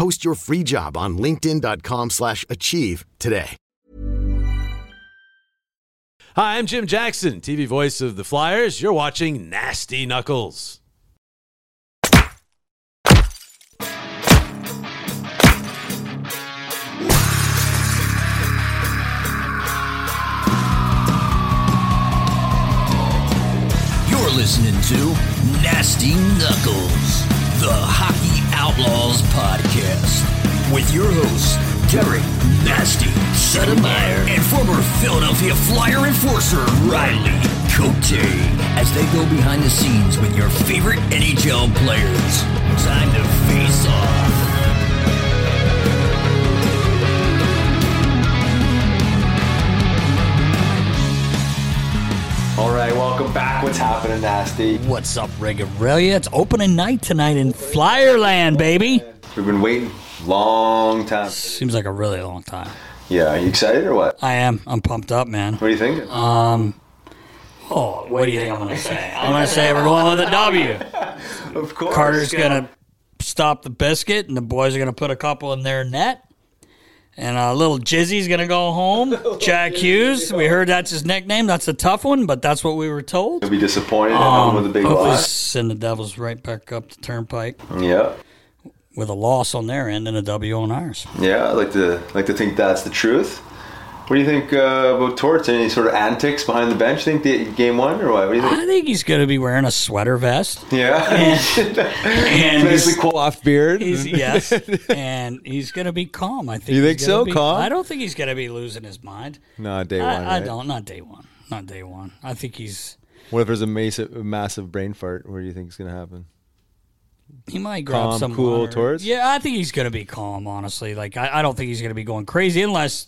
Post your free job on linkedin.com/achieve slash achieve today. Hi, I'm Jim Jackson, TV voice of the Flyers. You're watching Nasty Knuckles. You're listening to Nasty Knuckles, the Hockey Outlaws podcast, with your hosts, Derek Nasty Settlemyre and former Philadelphia Flyer enforcer, Riley Cote, as they go behind the scenes with your favorite NHL players. Time to face off. All right, welcome back. What's happening, Nasty? What's up, Regarelia? It's opening night tonight in Flyerland, baby. We've been waiting long time. Seems like a really long time. Yeah, are you excited or what? I am. I'm pumped up, man. What do you think? Um, Oh, what do you think I'm going to say? I'm going to say we're going with a W. of course. Carter's going to stop the biscuit, and the boys are going to put a couple in their net. And uh, little Jizzy's going to go home. Jack Hughes, we heard that's his nickname. That's a tough one, but that's what we were told. You'll be disappointed at home with a big loss. send the Devils right back up the turnpike Yeah, with a loss on their end and a W on ours. yeah. I like to like to think that's the truth. What do you think uh, about Torts? Any sort of antics behind the bench? Think the game one or what? What do you think? I think he's going to be wearing a sweater vest. Yeah, And nicely he's, cool. Coiffed beard. he's yes, and he's going to be calm. I think. You he's think so? be- Calm? I don't think he's going to be losing his mind. no, day one. I, I right? don't. Not day one. Not day one. I think he's. What if there's a massive, massive brain fart? What do you think is going to happen? He might grab Calm, some cool water. towards? Yeah, I think he's going to be calm. Honestly, like I, I don't think he's going to be going crazy unless.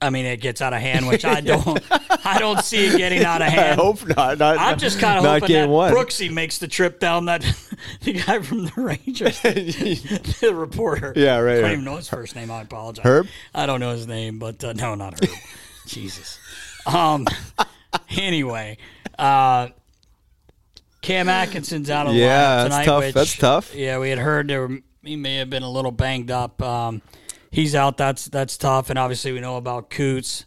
I mean, it gets out of hand, which I don't. I don't see it getting out of hand. I hope not. not I'm just kind of hoping that one. Brooksy makes the trip down that the guy from the Rangers, the reporter. Yeah, right, I don't right. even know his first name. I apologize. Herb? I don't know his name, but uh, no, not Herb. Jesus. Um. Anyway, uh, Cam Atkinson's out of the Yeah, lineup that's tough. Which, That's tough. Yeah, we had heard there were, he may have been a little banged up. Um, he's out. That's that's tough, and obviously we know about Coots.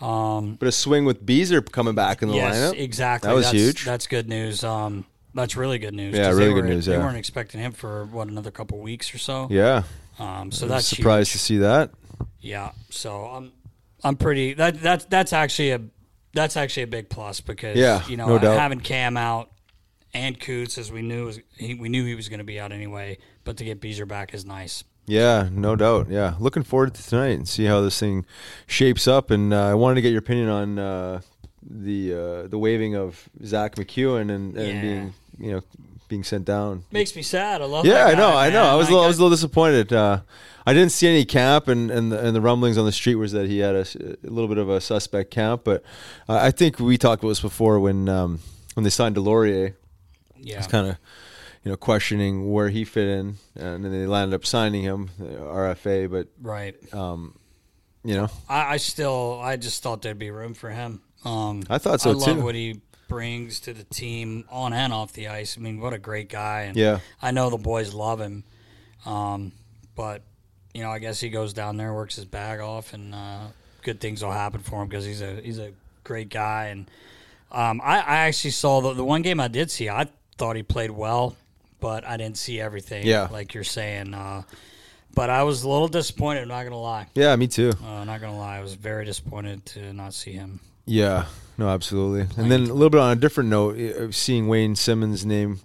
Um, But a swing with Beezer coming back in the yes, lineup. exactly. That was that's, huge. That's good news. Um, that's really good news. Yeah, really good were- news, They yeah. weren't expecting him for what another couple weeks or so. yeah. Um, so I was that's surprised huge. to see that. Yeah. So I'm I'm pretty that that that's actually a that's actually a big plus because Yeah, you know no having Cam out and Coots as we knew was, he, we knew he was going to be out anyway, but to get Beezer back is nice. Yeah, no doubt. Yeah, looking forward to tonight and see how this thing shapes up. And uh, I wanted to get your opinion on uh, the uh, the waving of Zack MacEwen and, and Yeah. being you know being sent down. Makes me sad. I love. Yeah, I know, guy, I know. man. I was a little, I was a little disappointed. Uh, I didn't see any camp, and and the, and the rumblings on the street was that he had a little bit of a suspect camp. But uh, I think we talked about this before when um, when they signed Deslauriers. Yeah. It's kind of you know questioning where he fit in, and then they landed up signing him, RFA. But right. um, you know, I, I still, I just thought there'd be room for him. Um, I thought so, I love too. what he brings to the team on and off the ice. I mean, what a great guy! And Yeah. I know the boys love him. Um, but you know, I guess he goes down there, works his bag off, and uh, good things will happen for him because he's a he's a great guy. And um, I, I actually saw the the one game I did see. I thought he played well, but I didn't see everything. Yeah. like you're saying. Uh, but I was a little disappointed. I'm not gonna lie. yeah, me too. Uh, not gonna lie, I was very disappointed to not see him. Yeah, no, absolutely. And then a little bit on a different note, uh, seeing Wayne Simmonds' name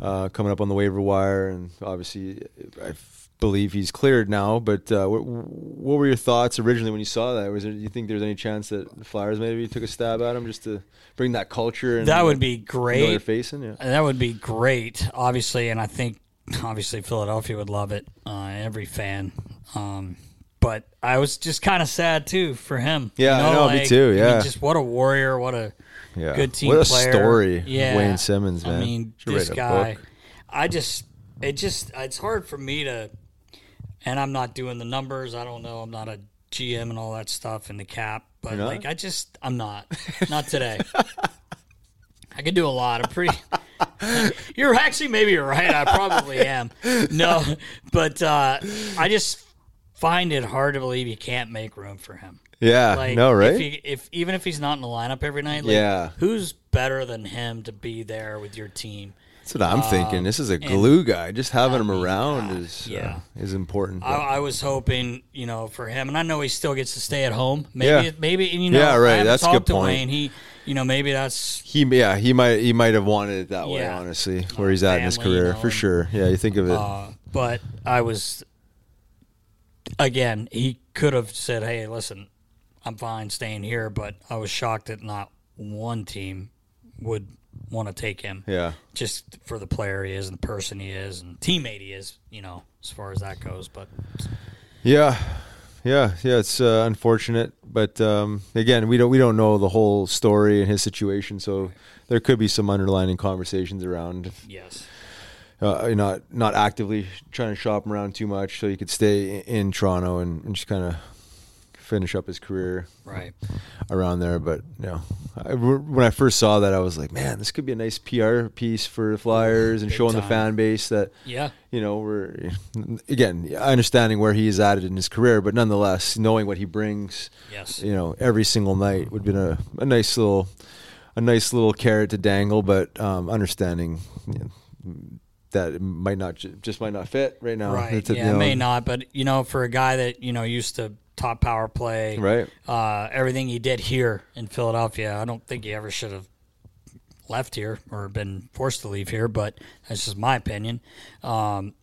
uh, coming up on the waiver wire, and obviously, I f- believe he's cleared now. But uh, what, what were your thoughts originally when you saw that? Was there, do you think there's any chance that the Flyers maybe took a stab at him just to bring that culture? And That would be great. they're facing, yeah. That would be great, obviously, and I think obviously Philadelphia would love it. Uh, every fan. Um, but I was just kind of sad too for him. Yeah, I know, me too, I mean, yeah. just what a warrior, what a Yeah. good team What a player. story, Yeah, Wayne Simmonds, man. I mean, Should this guy. I just, it just, it's hard for me to, and I'm not doing the numbers. I don't know. I'm not a GM and all that stuff and the cap, but like I just, I'm not, not today. I could do a lot. I'm pretty. You're actually maybe you're right. I probably am. No, but uh, I just find it hard to believe you can't make room for him. Yeah, Like, no, right? If, he, if even if he's not in the lineup every night, like, Yeah. who's better than him to be there with your team? That's what I'm thinking. This is a glue guy. Just having him around is uh, yeah. is important. I, I was hoping, you know, for him, and I know he still gets to stay at home. Maybe, Yeah. maybe, and, you know, Yeah, right. That's a good to point. Wayne. He, you know, maybe that's He yeah he might he might have wanted it that way honestly where he's at in his family, you career know, for sure yeah you think of it Uh, but I was again. He could have said, "Hey, listen, I'm fine staying here," but I was shocked that not one team would want to take him. yeah just for the player he is and the person he is and teammate he is. You know, as far as that goes. But yeah yeah yeah it's uh, unfortunate but um, again we don't we don't know the whole story and his situation so there could be some underlining conversations around yes, uh, you're not not actively trying to shop him around too much so he could stay in, in Toronto and, and just kind of finish up his career right. around there. But you know, I, when I first saw that, I was like, man, this could be a nice PR piece for the Flyers and Big showing the fan base that Yeah. you know we're again understanding where he is at in his career, but nonetheless knowing what he brings. Yes. You know, every single night would be a, a nice little a nice little carrot to dangle, but um, understanding. You know, that it might not just might not fit right now. Right. It's yeah, you it may not, but you know, for a guy that you know used to top power play, Right. Uh, everything he did here in Philadelphia, I don't think he ever should have left here or been forced to leave here. But that's just my opinion. Um,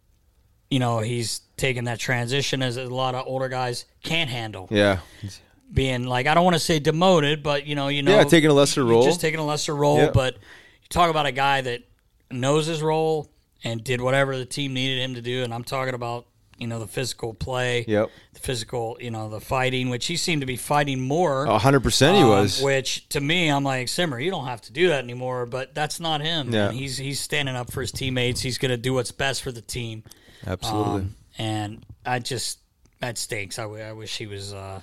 you know, he's taking that transition as a lot of older guys can't handle. Yeah. being like I don't want to say demoted, but you know, you know, Yeah, taking a lesser role. just taking a lesser role. Yeah. But you talk about a guy that knows his role and did whatever the team needed him to do, and I'm talking about you know the physical play, Yep. the physical, you know, the fighting, which he seemed to be fighting more. A hundred percent he um, was. Which to me, I'm like Simmer, you don't have to do that anymore. But that's not him. Yeah. man. He's he's standing up for his teammates. He's going to do what's best for the team. Absolutely. Um, and I just that stinks. I, w- I wish he was uh,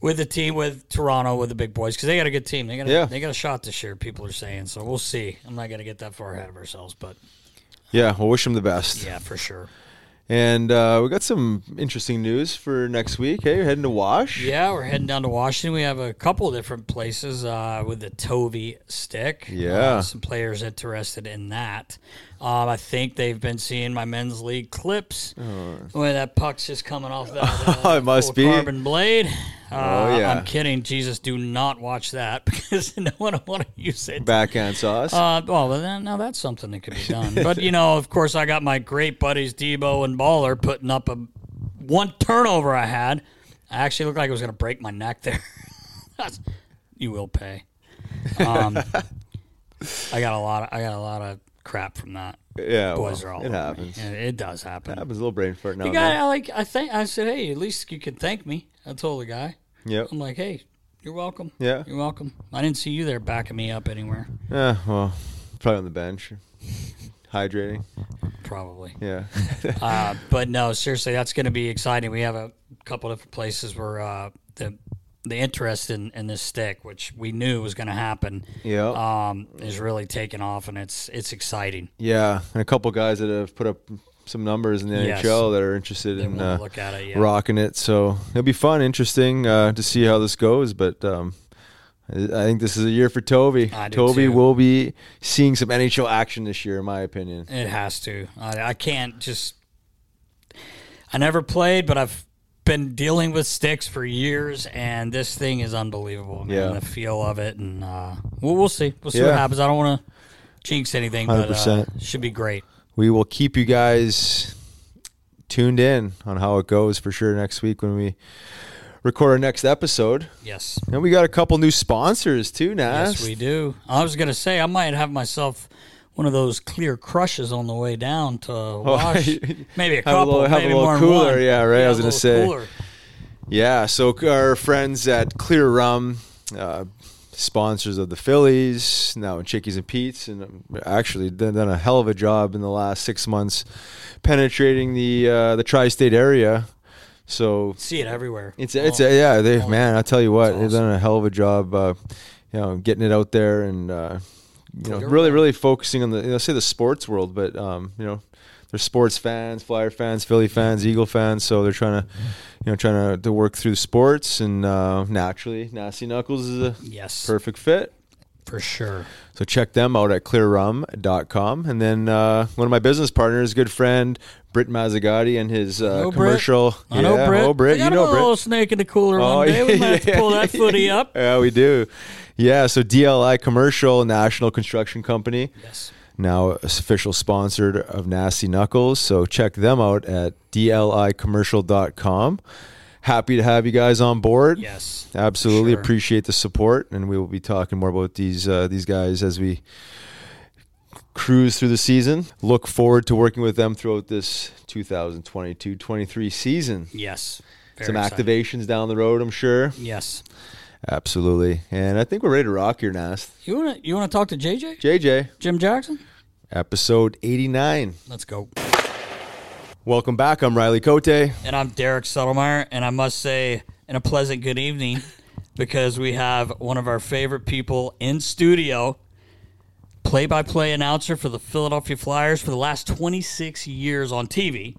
with the team with Toronto with the big boys because they got a good team. They got a, Yeah. they got a shot this year. People are saying so. We'll see. I'm not going to get that far ahead of ourselves, but yeah, we'll wish him the best. yeah, for sure. And uh, we got some interesting news for next week. Hey, you're heading to Wash. Yeah, we're heading down to Washington. We have a couple of different places uh, with the Tovey stick. Yeah. Uh, some players interested in that. Um, I think they've been seeing my men's league clips. Where that puck's just coming off that uh, It must be. carbon blade. Uh, Oh, yeah. I'm kidding. Jesus, do not watch that because no one will want to use it. Backhand sauce. Uh, well, well, then, now that's something that could be done. but you know, of course, I got my great buddies Debo and Baller putting up a one turnover I had. I actually looked like I was going to break my neck there. You will pay. Um, I got a lot. Of, I got a lot of crap from that. Yeah, Boys well, are all it happens. And It does happen. It happens. A little brain fart now. The guy. I like. I think I said, hey, at least you can thank me. I told the guy. Yep. I'm like, hey, you're welcome. Yeah. You're welcome. I didn't see you there backing me up anywhere. Yeah. Well, probably on the bench, hydrating. Probably. Yeah. uh, but no, seriously, that's going to be exciting. We have a couple different places where uh, the the interest in, in this stick, which we knew was going to happen, Yeah. um, is really taking off, and it's it's exciting. Yeah, and a couple guys that have put up some numbers in the Yes. NHL that are interested They in uh, look at it, yeah. rocking it. So it'll be fun, interesting uh, to see how this goes. But um, I I think this is a year for Toby. I do Toby too. will be seeing some NHL action this year, in my opinion. It has to. I, I can't just. I never played, but I've been dealing with sticks for years, and this thing is unbelievable. Man. Yeah. the feel of it, and uh, we'll, we'll see. We'll see Yeah. what happens. I don't want to jinx anything, but uh, 100%. should be great. We will keep you guys tuned in on how it goes for sure next week when we record our next episode. Yes. And we got a couple new sponsors too, Nas. Yes, we do. I was gonna say I might have myself one of those clear crushes on the way down to wash. maybe a Have a couple, little- have a little more cooler, yeah, right, I was gonna say. cooler. Yeah, so our friends at Clear Rum, uh, sponsors of the Phillies, now in Chickies and Pete's, and um, actually done, done a hell of a job in the last six months penetrating the uh, the tri-state area. So See it everywhere. it's it's Oh, a, yeah, they oh, man, I tell you what, That's they've done a hell of a job, uh, you know, getting it out there and uh, you know, really really focusing on the you know, say the sports world, but um, you know, they're sports fans, Flyer fans, Philly fans, Eagle fans, so they're trying to you know trying to, to work through sports and uh, naturally, Nasty Knuckles is a Yes, perfect fit. for sure. So check them out at clearrum.com. And then uh, one of my business partners, good friend, Britt Mazzagatti and his uh, know Britt. commercial. I know Yeah, Britt. Oh, Britt. You know a little Britt. snake in the cooler Oh, one day. We might have to pull that footy up. Yeah, we do. Yeah, so DLI Commercial National Construction Company. Yes. Now official sponsored of Nasty Knuckles. So check them out at dlicommercial.com. Happy to have you guys on board. Yes. Absolutely Sure. appreciate the support, and we will be talking more about these uh, these guys as we cruise through the season. Look forward to working with them throughout this 2022-23 season. Yes. Very Some excited. activations down the road, I'm sure. Yes. Absolutely, and I think we're ready to rock here, Nast. You wanna you wanna talk to JJ? JJ, Jim Jackson? episode 89. Let's go. Welcome back. I'm Riley Cote. And I'm Derek Settlemyre, and I must say, and a pleasant good evening, because we have one of our favorite people in studio, play-by-play announcer for the Philadelphia Flyers for the last 26 years on TV,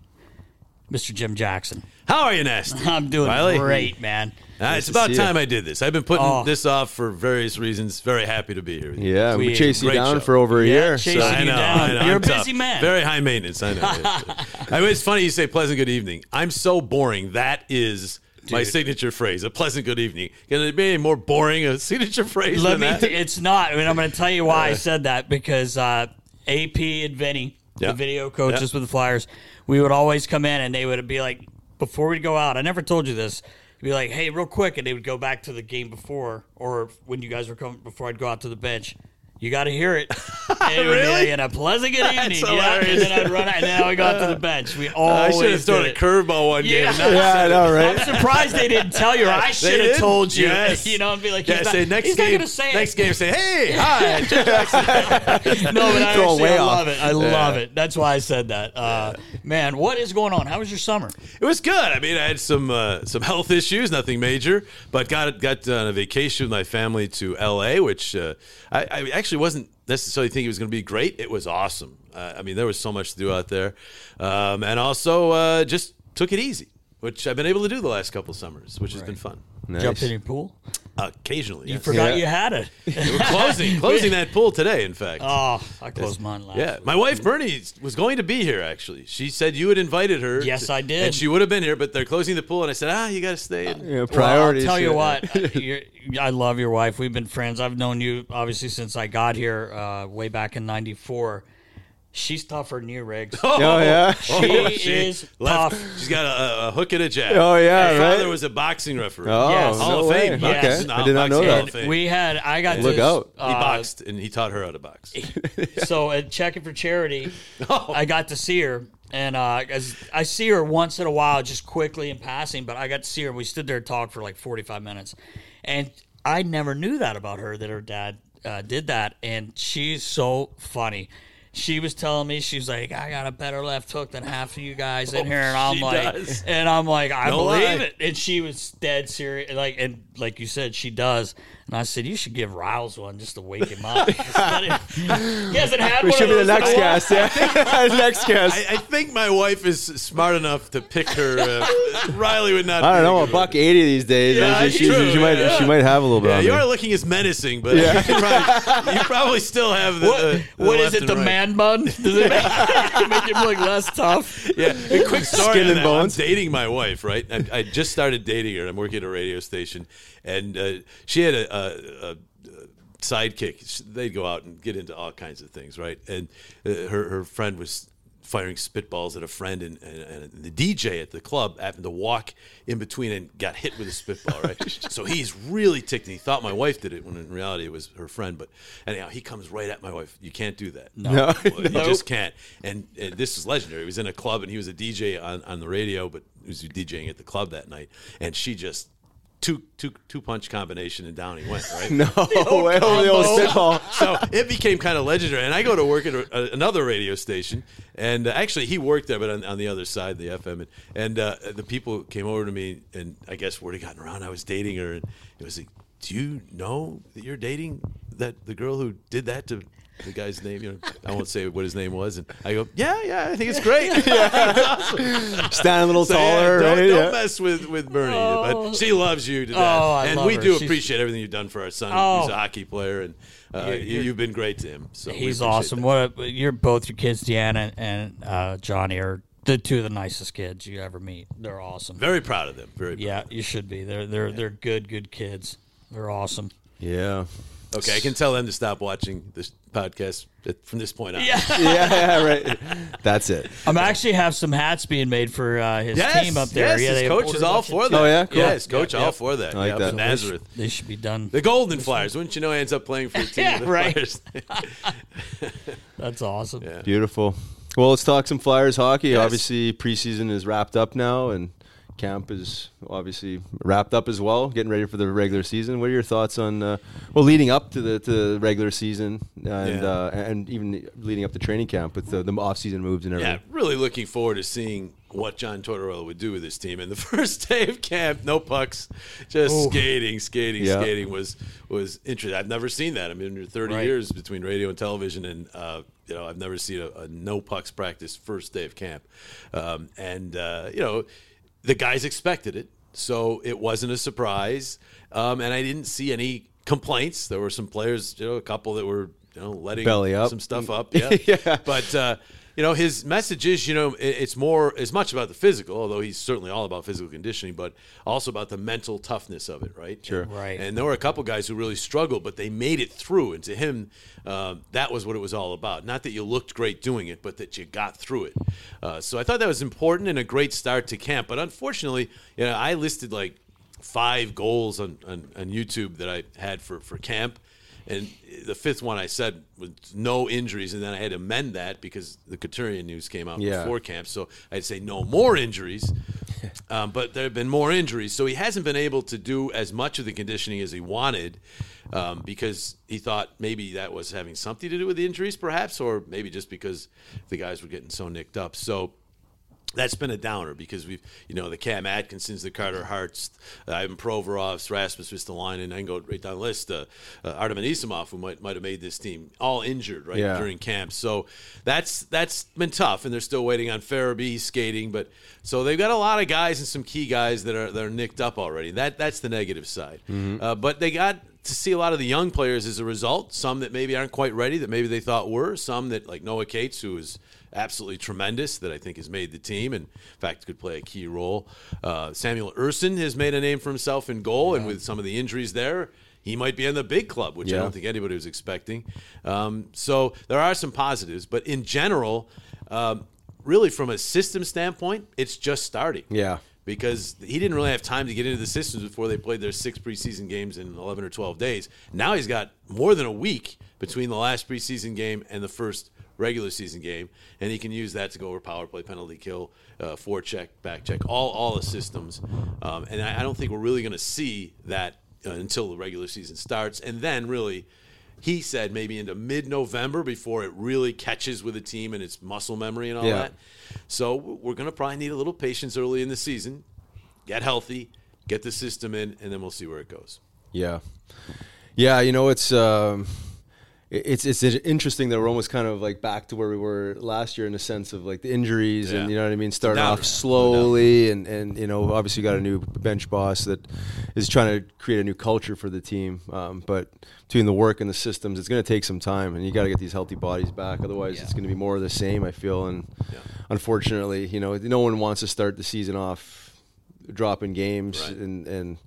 Mr. Jim Jackson. How are you, Nasty? I'm doing Riley? great, man. Ah, it's about time you. I did this. I've been putting Oh. this off for various reasons. Very happy to be here. Yeah, we Sweet. chased you down show. for over a Yeah, year. chasing so- you I know, down. I know. You're I'm a busy tough. man. Very high maintenance. I know. I mean, it's funny you say pleasant good evening. I'm so boring. That is my signature phrase. A pleasant good evening. Can it be any more boring a signature phrase Let than me. that? it's not. I mean, I'm going to tell you why I said that because uh, AP and Vinny, Yeah. the video coaches Yeah. with the Flyers, we would always come in and they would be like, before we'd go out. I never told you this. Be like, "Hey, real quick," and they would go back to the game before, or when you guys were coming before I'd go out to the bench. You got to hear it. And it Really? and a pleasant good evening. Yeah, and then I'd run out, and then I would go out to the bench. We always I should have thrown a curveball one game. Yeah. and not Yeah, I it. know, I'm surprised they didn't tell you. or I should have told you. Yes. You know, and be like, Yeah, he's say not, next he's game. not going to say it. next game, say, "Hey, hi." No, but I, actually, I love it. I love it. That's why I said that. Uh, Man, what is going on? How was your summer? It was good. I mean, I had some uh, some health issues, nothing major, but got got on a vacation with my family to L.A., which uh, I, I actually wasn't necessarily thinking it was going to be great. It was awesome. Uh, I mean, there was so much to do out there, um, and also uh, just took it easy, which I've been able to do the last couple of summers, which has been fun. Jumped in your pool? Occasionally, You yes. forgot Yeah. you had it. We're closing closing that pool today. In fact, Oh, I closed mine last. Yeah, my wife Bernie was going to be here. Actually, she said you had invited her. Yes, to- I did. and she would have been here, but they're closing the pool, and I said, ah, you got to stay. And, Yeah, Well. I'll tell you what, you're, I love your wife. We've been friends. I've known you obviously since I got here, uh, way back in '94. She's tougher than you, Riggs. Oh yeah. She is left. tough. She's got a, a hook and a jab. Oh, yeah, Her father was a boxing referee. Oh, Yes. Hall no of way. Fame. Okay, Yes. I did not know that. We had I got Look to, out. He uh, boxed and he taught her how to box. so at checking for charity, Oh. I got to see her, and uh, as I see her once in a while, just quickly in passing. But I got to see her. We stood there and talked for like forty five minutes, and I never knew that about her that her dad uh, did that, and she's so funny. She was telling me she's like, I got a better left hook than half of you guys in oh, here, and I'm Oh, like, does. and I'm like, I No believe lie. it. And she was dead serious, like, and like you said, she does. And I said, you should give Riles one just to wake him up. he hasn't had We one should of be the those in next guest. Yeah. next guest. I, I think my wife is smart enough to pick her. Uh, Riley would not. I don't know, a a buck eighty these days. Yeah, she, she, true, she might yeah. she might have a little bit Yeah, you are looking as menacing, but you, probably, you probably still have the. What, the, the what is left it? and The right. man bun? Does it make, make him look less tough? Yeah, a quick story. Skin on and that. bones. I'm dating my wife, right? I, I just started dating her. I'm working at a radio station, and uh, she had a, a, a sidekick. They'd go out and get into all kinds of things, right? And uh, her her friend was firing spitballs at a friend, and, and, and the DJ at the club happened to walk in between and got hit with a spitball, right? so he's really ticked. And he thought my wife did it when in reality it was her friend. But anyhow, he comes right at my wife. You can't do that. No. you just can't. And, and this is legendary. He was in a club and he was a DJ on, on the radio, but he was DJing at the club that night. And she just two two two punch combination and down he went. Right. No way, oh, the old spitball. So it became kind of legendary. And I go to work at a, another radio station, and uh, actually he worked there, but on, on the other side, the FM. And, and uh, the people came over to me, and I guess word had gotten around I was dating her, and it was like, "Do you know that you're dating that the girl who did that to?" The guy's name, you know, I won't say what his name was, and I go, yeah, yeah, I think it's great. Stand a little So, yeah, taller, don't, right? don't Yeah. mess with, with Bernie, but she loves you to death, Oh, and we her. do She's- appreciate everything you've done for our son. Oh. He's a hockey player, and uh, You're- you, you're- you've been great to him. So He's awesome. that. What a, you're both your kids, Deanna and uh, Johnny, are the two of the nicest kids you ever meet. They're awesome. Very proud of them. Very proud. Yeah, you should be. They're they're they're good good kids. They're awesome. Yeah. Okay, I can tell them to stop watching this podcast from this point on. Yeah. yeah, yeah, right. That's it. I'm actually have some hats being made for uh, his Yes, team up there. yes, yeah, his coach is all for that. Oh, yeah? Cool. Yes, coach, Yeah, all yeah. for that. I like yeah, that. Nazareth. They should be done. The Golden Flyers. Wouldn't you know, he ends up playing for the team. Yeah, the right. Flyers. That's awesome. Yeah. Beautiful. Well, let's talk some Flyers hockey. Yes. Obviously, preseason is wrapped up now, and camp is obviously wrapped up as well. Getting ready for the regular season. What are your thoughts on uh, well, leading up to the to the regular season, and Yeah. uh, and even leading up to training camp with the, the off season moves and everything? Yeah, really looking forward to seeing what John Tortorella would do with this team. And the first day of camp, no pucks, just skating, skating, Yeah. skating was was interesting. I've never seen that. I mean, in 30 Right. years between radio and television, and uh, you know, I've never seen a, a no pucks practice first day of camp. Um, and uh, you know, the guys expected it, so it wasn't a surprise. Um, and I didn't see any complaints. There were some players, you know, a couple that were you know letting Belly up. some stuff up. Yeah, Yeah. but uh, you know, his message is, you know, it's more as much about the physical, although he's certainly all about physical conditioning, but also about the mental toughness of it, right? Sure. Right. And there were a couple guys who really struggled, but they made it through. And to him, uh, that was what it was all about. Not that you looked great doing it, but that you got through it. Uh, so I thought that was important and a great start to camp. But unfortunately, you know, I listed like five goals on, on, on YouTube that I had for, for camp. And the fifth one I said was no injuries, and then I had to amend that because the Couturier news came out Yeah. before camp. So I'd say no more injuries, um, but there have been more injuries. So he hasn't been able to do as much of the conditioning as he wanted um, because he thought maybe that was having something to do with the injuries, perhaps, or maybe just because the guys were getting so nicked up. So that's been a downer because we've, you know, the Cam Atkinsons, the Carter Harts, uh, Ivan Provorovs, Rasmus Ristolainen, and I can go right down the list. Uh, uh, Artem Anisimov, who might might have made this team, all injured right Yeah. during camp. So that's that's been tough, and they're still waiting on Farabee skating. But so they've got a lot of guys and some key guys that are that are nicked up already. That that's the negative side. Uh, but they got to see a lot of the young players as a result. Some that maybe aren't quite ready, that maybe they thought were. Some that like Noah Cates, who is absolutely tremendous, that I think has made the team, and in fact could play a key role. Uh, Samuel Ersson has made a name for himself in goal, and with some of the injuries there, he might be in the big club, which I don't think anybody was expecting. Um, so there are some positives, but in general, um, really from a system standpoint, it's just starting Yeah. because he didn't really have time to get into the systems before they played their six preseason games in 11 or 12 days. Now he's got more than a week between the last preseason game and the first regular season game, and he can use that to go over power play, penalty kill, uh, forecheck, back check, all all the systems. Um, and I, I don't think we're really going to see that uh, until the regular season starts, and then really. He said maybe into mid-November before it really catches with the team and its muscle memory and all Yeah. that. So we're going to probably need a little patience early in the season. Get healthy, get the system in, and then we'll see where it goes. Yeah, yeah. You know, it's um, it's it's interesting that we're almost kind of like back to where we were last year in the sense of like the injuries and you know what I mean, starting off slowly and and you know obviously got a new bench boss that is trying to create a new culture for the team. Um, but between the work and the systems, it's going to take some time, and you got to get these healthy bodies back. Otherwise, it's going to be more of the same. I feel, and unfortunately, you know, no one wants to start the season off dropping games Right. and and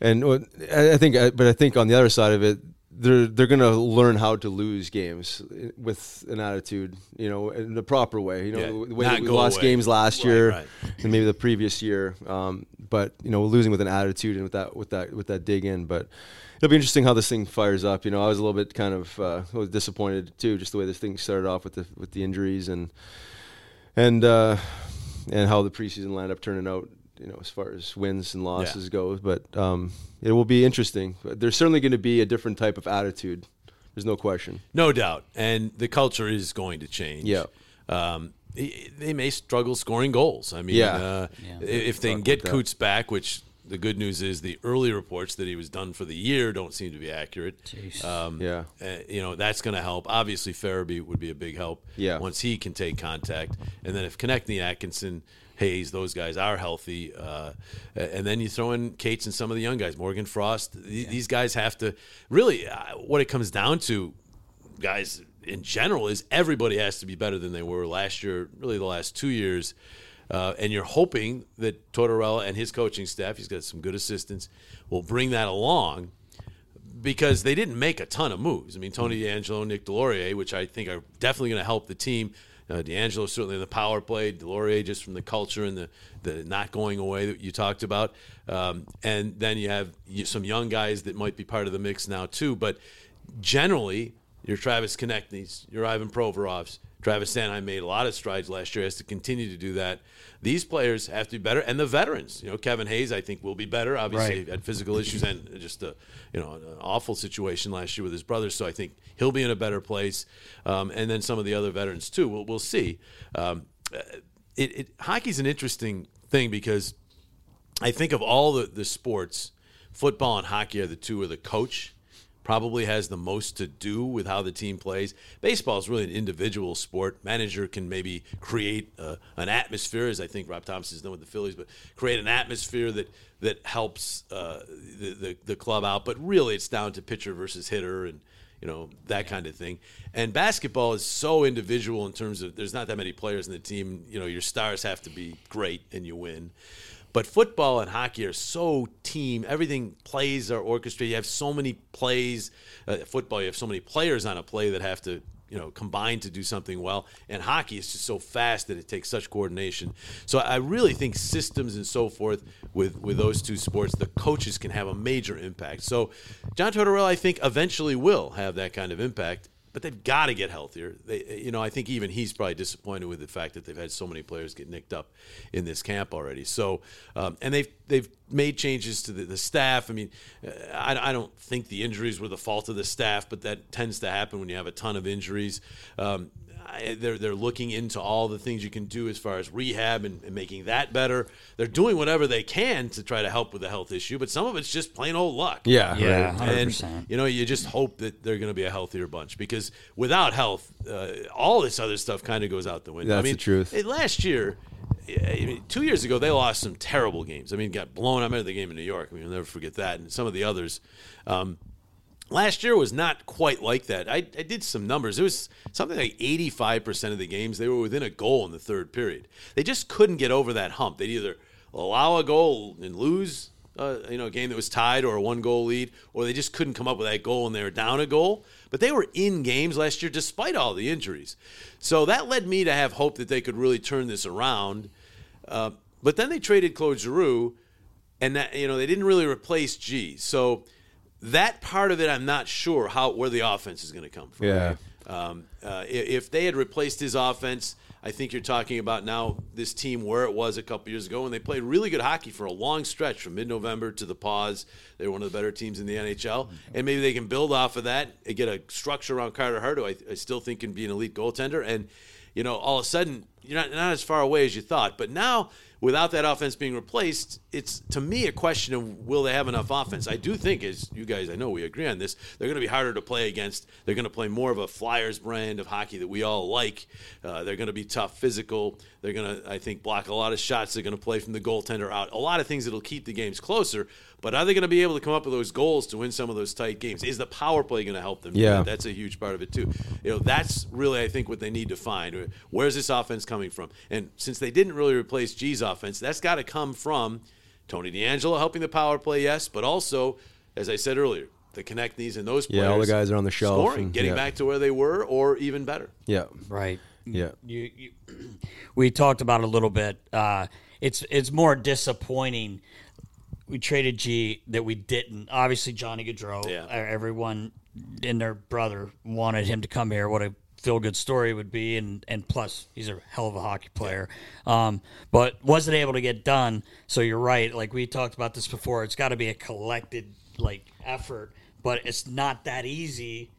and I I think, but I think on the other side of it, they're they're going to learn how to lose games with an attitude, you know, in the proper way. You know, Yeah, the way that we lost away. games last Right, year right. and maybe the previous year, um, but you know, losing with an attitude and with that with that with that dig in. But it'll be interesting how this thing fires up. You know, I was a little bit kind of uh, disappointed too, just the way this thing started off with the with the injuries and and uh, and how the preseason lined up turning out. You know, as far as wins and losses go, but um, it will be interesting. There's certainly going to be a different type of attitude. There's no question. No doubt. And the culture is going to change. Yeah. Um, they may struggle scoring goals. I mean, Yeah. uh, Yeah. if they can get about. Coots back, which the good news is the early reports that he was done for the year don't seem to be accurate. Um, Yeah. uh, you know, that's going to help. Obviously, Farabee would be a big help Yeah. once he can take contact. And then if Konecny, Atkinson, Hayes, those guys are healthy, uh, and then you throw in Cates and some of the young guys, Morgan Frost. th- These guys have to really, uh, what it comes down to, guys, in general, is everybody has to be better than they were last year, really the last two years. Uh, and you're hoping that Tortorella and his coaching staff, he's got some good assistants, will bring that along because they didn't make a ton of moves. I mean, Tony D'Angelo, Nick Deslauriers, which I think are definitely going to help the team. Uh, D'Angelo certainly in the power play, Deslauriers just from the culture and the, the not going away that you talked about. Um, and then you have some young guys that might be part of the mix now too. But generally, your Travis Konecny's, your Ivan Provorovs, Travis Sanheim made a lot of strides last year. Has to continue to do that. These players have to be better, and the veterans. You know, Kevin Hayes, I think, will be better. Obviously, Right. had physical issues and just a you know an awful situation last year with his brother. So I think he'll be in a better place. Um, and then some of the other veterans too. We'll we'll see. Um, it, it hockey's an interesting thing because I think of all the, the sports, football and hockey are the two where the coach probably has the most to do with how the team plays. Baseball is really an individual sport. Manager can maybe create uh, an atmosphere, as I think Rob Thomson has done with the Phillies, but create an atmosphere that that helps uh, the, the the club out. But really, it's down to pitcher versus hitter and you know that kind of thing. And basketball is so individual in terms of there's not that many players in the team. You know, your stars have to be great and you win. But football and hockey are so team. Everything plays are orchestrated. You have so many plays. Uh, football, you have so many players on a play that have to, you know, combine to do something well. And hockey is just so fast that it takes such coordination. So I really think systems and so forth with with those two sports, the coaches can have a major impact. So John Tortorella, I think, eventually will have that kind of impact but they've got to get healthier. They, you know, I think even he's probably disappointed with the fact that they've had so many players get nicked up in this camp already. So, um, and they've they've made changes to the, the staff. I mean, uh, I, I don't think the injuries were the fault of the staff, but that tends to happen when you have a ton of injuries. Um, I, they're they're looking into all the things you can do as far as rehab and, and making that better. They're doing whatever they can to try to help with the health issue, but some of it's just plain old luck. Yeah, Yeah, right. hundred And percent. you know, you just hope that they're going to be a healthier bunch because without health, uh, all this other stuff kind of goes out the window. I That's mean, the truth. Last year, I mean, two years ago, they lost some terrible games. I mean, got blown. I remember the game in New York. I mean, I'll never forget that. And some of the others. Um, Last year was not quite like that. I, I did some numbers. It was something like 85% of the games, they were within a goal in the third period. They just couldn't get over that hump. They'd either allow a goal and lose uh, you know, a game that was tied or a one goal lead, or they just couldn't come up with that goal and they were down a goal. But they were in games last year despite all the injuries. So that led me to have hope that they could really turn this around. Uh, but then they traded Claude Giroux, and that you know they didn't really replace G. So that part of it, I'm not sure how where the offense is going to come from. Yeah. Um, uh, if they had replaced his offense, I think you're talking about now this team where it was a couple years ago and they played really good hockey for a long stretch from mid-November to the pause. They were one of the better teams in the NHL, and maybe they can build off of that and get a structure around Carter Hart, who I, I still think can be an elite goaltender. And you know, all of a sudden, you're not not as far away as you thought. But now, without that offense being replaced, it's to me a question of will they have enough offense? I do think, as you guys, I know we agree on this, they're going to be harder to play against. They're going to play more of a Flyers brand of hockey that we all like. Uh, they're going to be tough, physical. They're going to, I think, block a lot of shots. They're going to play from the goaltender out. A lot of things that'll keep the games closer. But are they going to be able to come up with those goals to win some of those tight games? Is the power play going to help them? Yeah. That's a huge part of it too. You know, that's really I think what they need to find. Where's this offense coming from? And since they didn't really replace G's offense, that's got to come from Tony D'Angelo helping the power play, yes, but also, as I said earlier, the Konecnys and those players. Yeah, all the guys are on the shelf scoring, and- getting yeah. back to where they were, or even better. Yeah. Right. Yeah. You, you, we talked about a little bit. Uh, it's it's more disappointing. We traded G that we didn't. Obviously, Johnny Gaudreau. Yeah. uh, Everyone and their brother wanted him to come here. What a feel good story would be, and and plus he's a hell of a hockey player. Um, but wasn't able to get done. So you're right. Like we talked about this before. It's got to be a collected like effort, but it's not that easy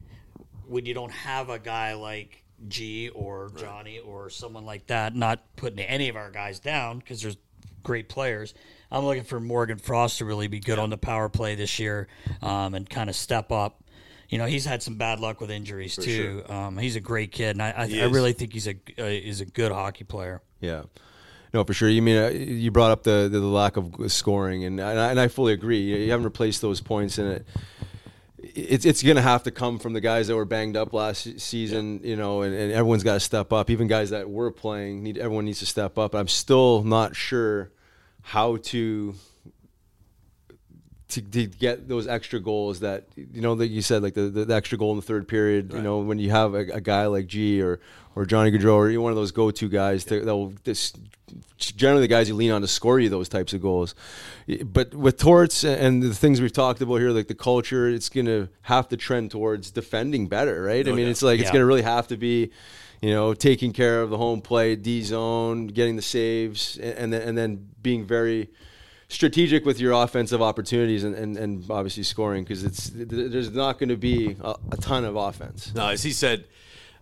when you don't have a guy like G or Johnny or someone like that, not putting any of our guys down because there's great players. I'm looking for Morgan Frost to really be good on the power play this year um, and kind of step up. You know, he's had some bad luck with injuries too. Um, he's a great kid, and I, I, I really think he's a uh, is a good hockey player. Yeah. No, for sure. You mean uh, you brought up the, the lack of scoring, and and I, and I fully agree. You, you haven't replaced those points, and it it's it's going to have to come from the guys that were banged up last se- season. You know, and, and everyone's got to step up. Even guys that were playing need everyone needs to step up. I'm still not sure how to to, to get those extra goals that you know that you said like the, the, the extra goal in the third period you know when you have a, a guy like G or or Johnny Gaudreau or you're one of those go-to guys that will this generally the guys you lean on to score you those types of goals. But with Torts and the things we've talked about here like the culture it's going to have to trend towards defending better right? I oh, mean it's like it's going to really have to be you know, taking care of the home plate, D zone, getting the saves, and, and then and then being very strategic with your offensive opportunities and, and, and obviously scoring because it's there's not going to be a, a ton of offense. No, as he said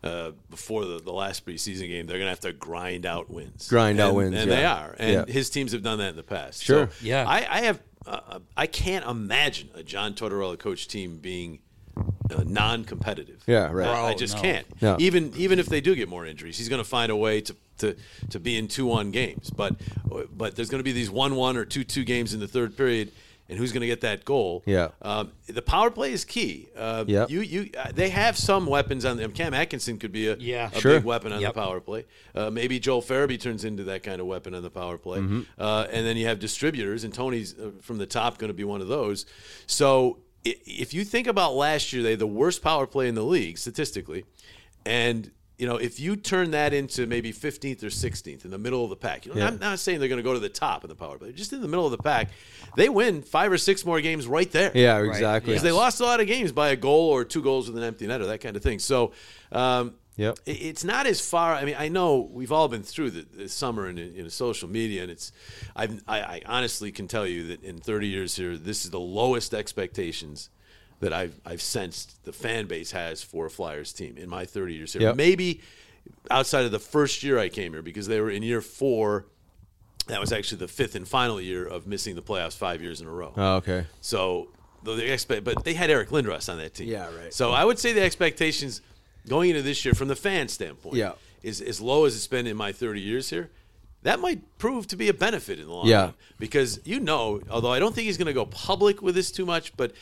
uh, before the, the last preseason game, they're going to have to grind out wins. Grind out And- wins, and they are. And Yeah. his teams have done that in the past. Sure. So Yeah. I, I have. Uh, I can't imagine a John Tortorella coach team being uh, non-competitive. Yeah, right. I, I Oh, just no. can't. No. Even even if they do get more injuries, he's going to find a way to. To, to be in two one games, but but there's going to be these one one or two two games in the third period, and who's going to get that goal? Yeah. Um, the power play is key. Uh, Yep. You you uh, they have some weapons on them. Cam Atkinson could be a, Yeah. a Sure. big weapon on Yep. the power play. Uh, maybe Joel Farabee turns into that kind of weapon on the power play. Mm-hmm. Uh, and then you have distributors, and Tony's uh, from the top going to be one of those. So i- if you think about last year, they had the worst power play in the league statistically, and you know if you turn that into maybe 15th or 16th in the middle of the pack, you know, Yeah. I'm not saying they're going to go to the top in the power play, just in the middle of the pack, they win five or six more games right there. Yeah, exactly. Because they lost a lot of games by a goal or two goals with an empty net or that kind of thing. So, um, Yep. it's not as far. I mean, I know we've all been through the, the summer in, in social media, and it's. I've, I, I honestly can tell you that in 30 years here, this is the lowest expectations that I've I've sensed the fan base has for a Flyers team in my 30 years here. Yep. Maybe outside of the first year I came here because they were in year four. That was actually the fifth and final year of missing the playoffs five years in a row. Oh, okay. So the, the expect, but they had Eric Lindros on that team. Yeah, right. So I would say the expectations going into this year from the fan standpoint, Yeah. is as low as it's been in my 30 years here. That might prove to be a benefit in the long Yeah. run because you know, although I don't think he's going to go public with this too much, but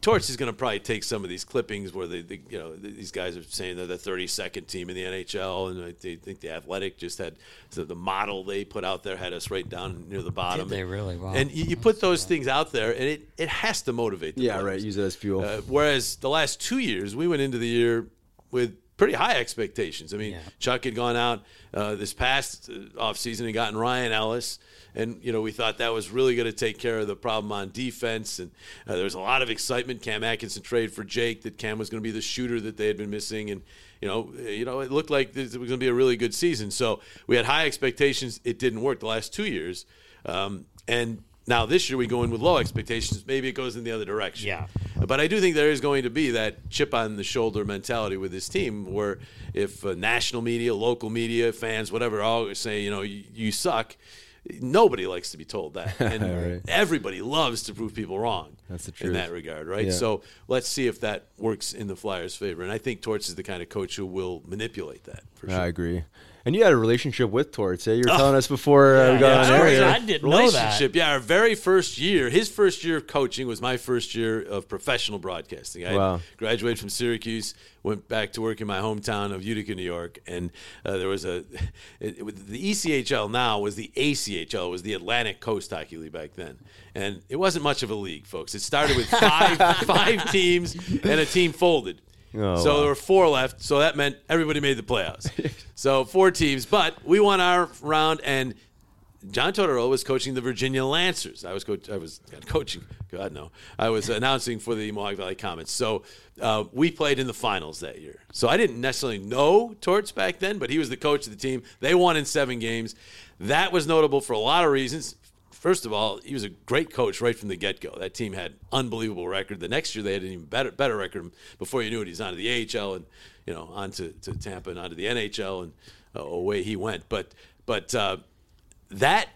Torts is going to probably take some of these clippings where they, they, you know, these guys are saying they're the 32nd team in the NHL, and they think the Athletic just had so the model they put out there had us right down near the bottom. Did they really? Wow. And you, you put those things out there, and it, it has to motivate. The Yeah, players. right. Use it as fuel. Uh, whereas the last two years, we went into the year with pretty high expectations. I mean, Chuck had gone out uh, this past uh, offseason and gotten Ryan Ellis. And, you know, we thought that was really going to take care of the problem on defense. And uh, there was a lot of excitement. Cam Atkinson trade for Jake, that Cam was going to be the shooter that they had been missing. And, you know, you know, it looked like this was going to be a really good season. So we had high expectations. It didn't work the last two years. Um, and now this year we go in with low expectations. Maybe it goes in the other direction. Yeah. But I do think there is going to be that chip on the shoulder mentality with this team, where if uh, national media, local media, fans, whatever, all say, you know, you, you suck. Nobody likes to be told that, and Right. everybody loves to prove people wrong. That's the truth in that regard, right? Yeah. So let's see if that works in the Flyers' favor. And I think Torts is the kind of coach who will manipulate that for sure. I agree. And you had a relationship with Torts. Eh? You were telling us before uh, we got yeah. on air. I here. I didn't know that. relationship. Yeah, our very first year, his first year of coaching was my first year of professional broadcasting. I Wow. graduated from Syracuse, went back to work in my hometown of Utica, New York, and uh, there was a it, it the ECHL now was the ACHL, it was the Atlantic Coast Hockey League back then, and it wasn't much of a league, folks. It started with five five teams, and a team folded. Oh, so wow. there were four left, so that meant everybody made the playoffs. so four teams, but we won our round, and John Tortorella was coaching the Virginia Lancers. I was coach. I was God, coaching. God no, I was announcing for the Mohawk Valley Comets. So uh, we played in the finals that year. So I didn't necessarily know Torts back then, but he was the coach of the team. They won in seven games. That was notable for a lot of reasons. First of all, he was a great coach right from the get go. That team had unbelievable record. The next year they had an even better better record. Before you knew it, he's on to the AHL and you know on to, Tampa and on to the NHL and uh, away he went. But but uh, that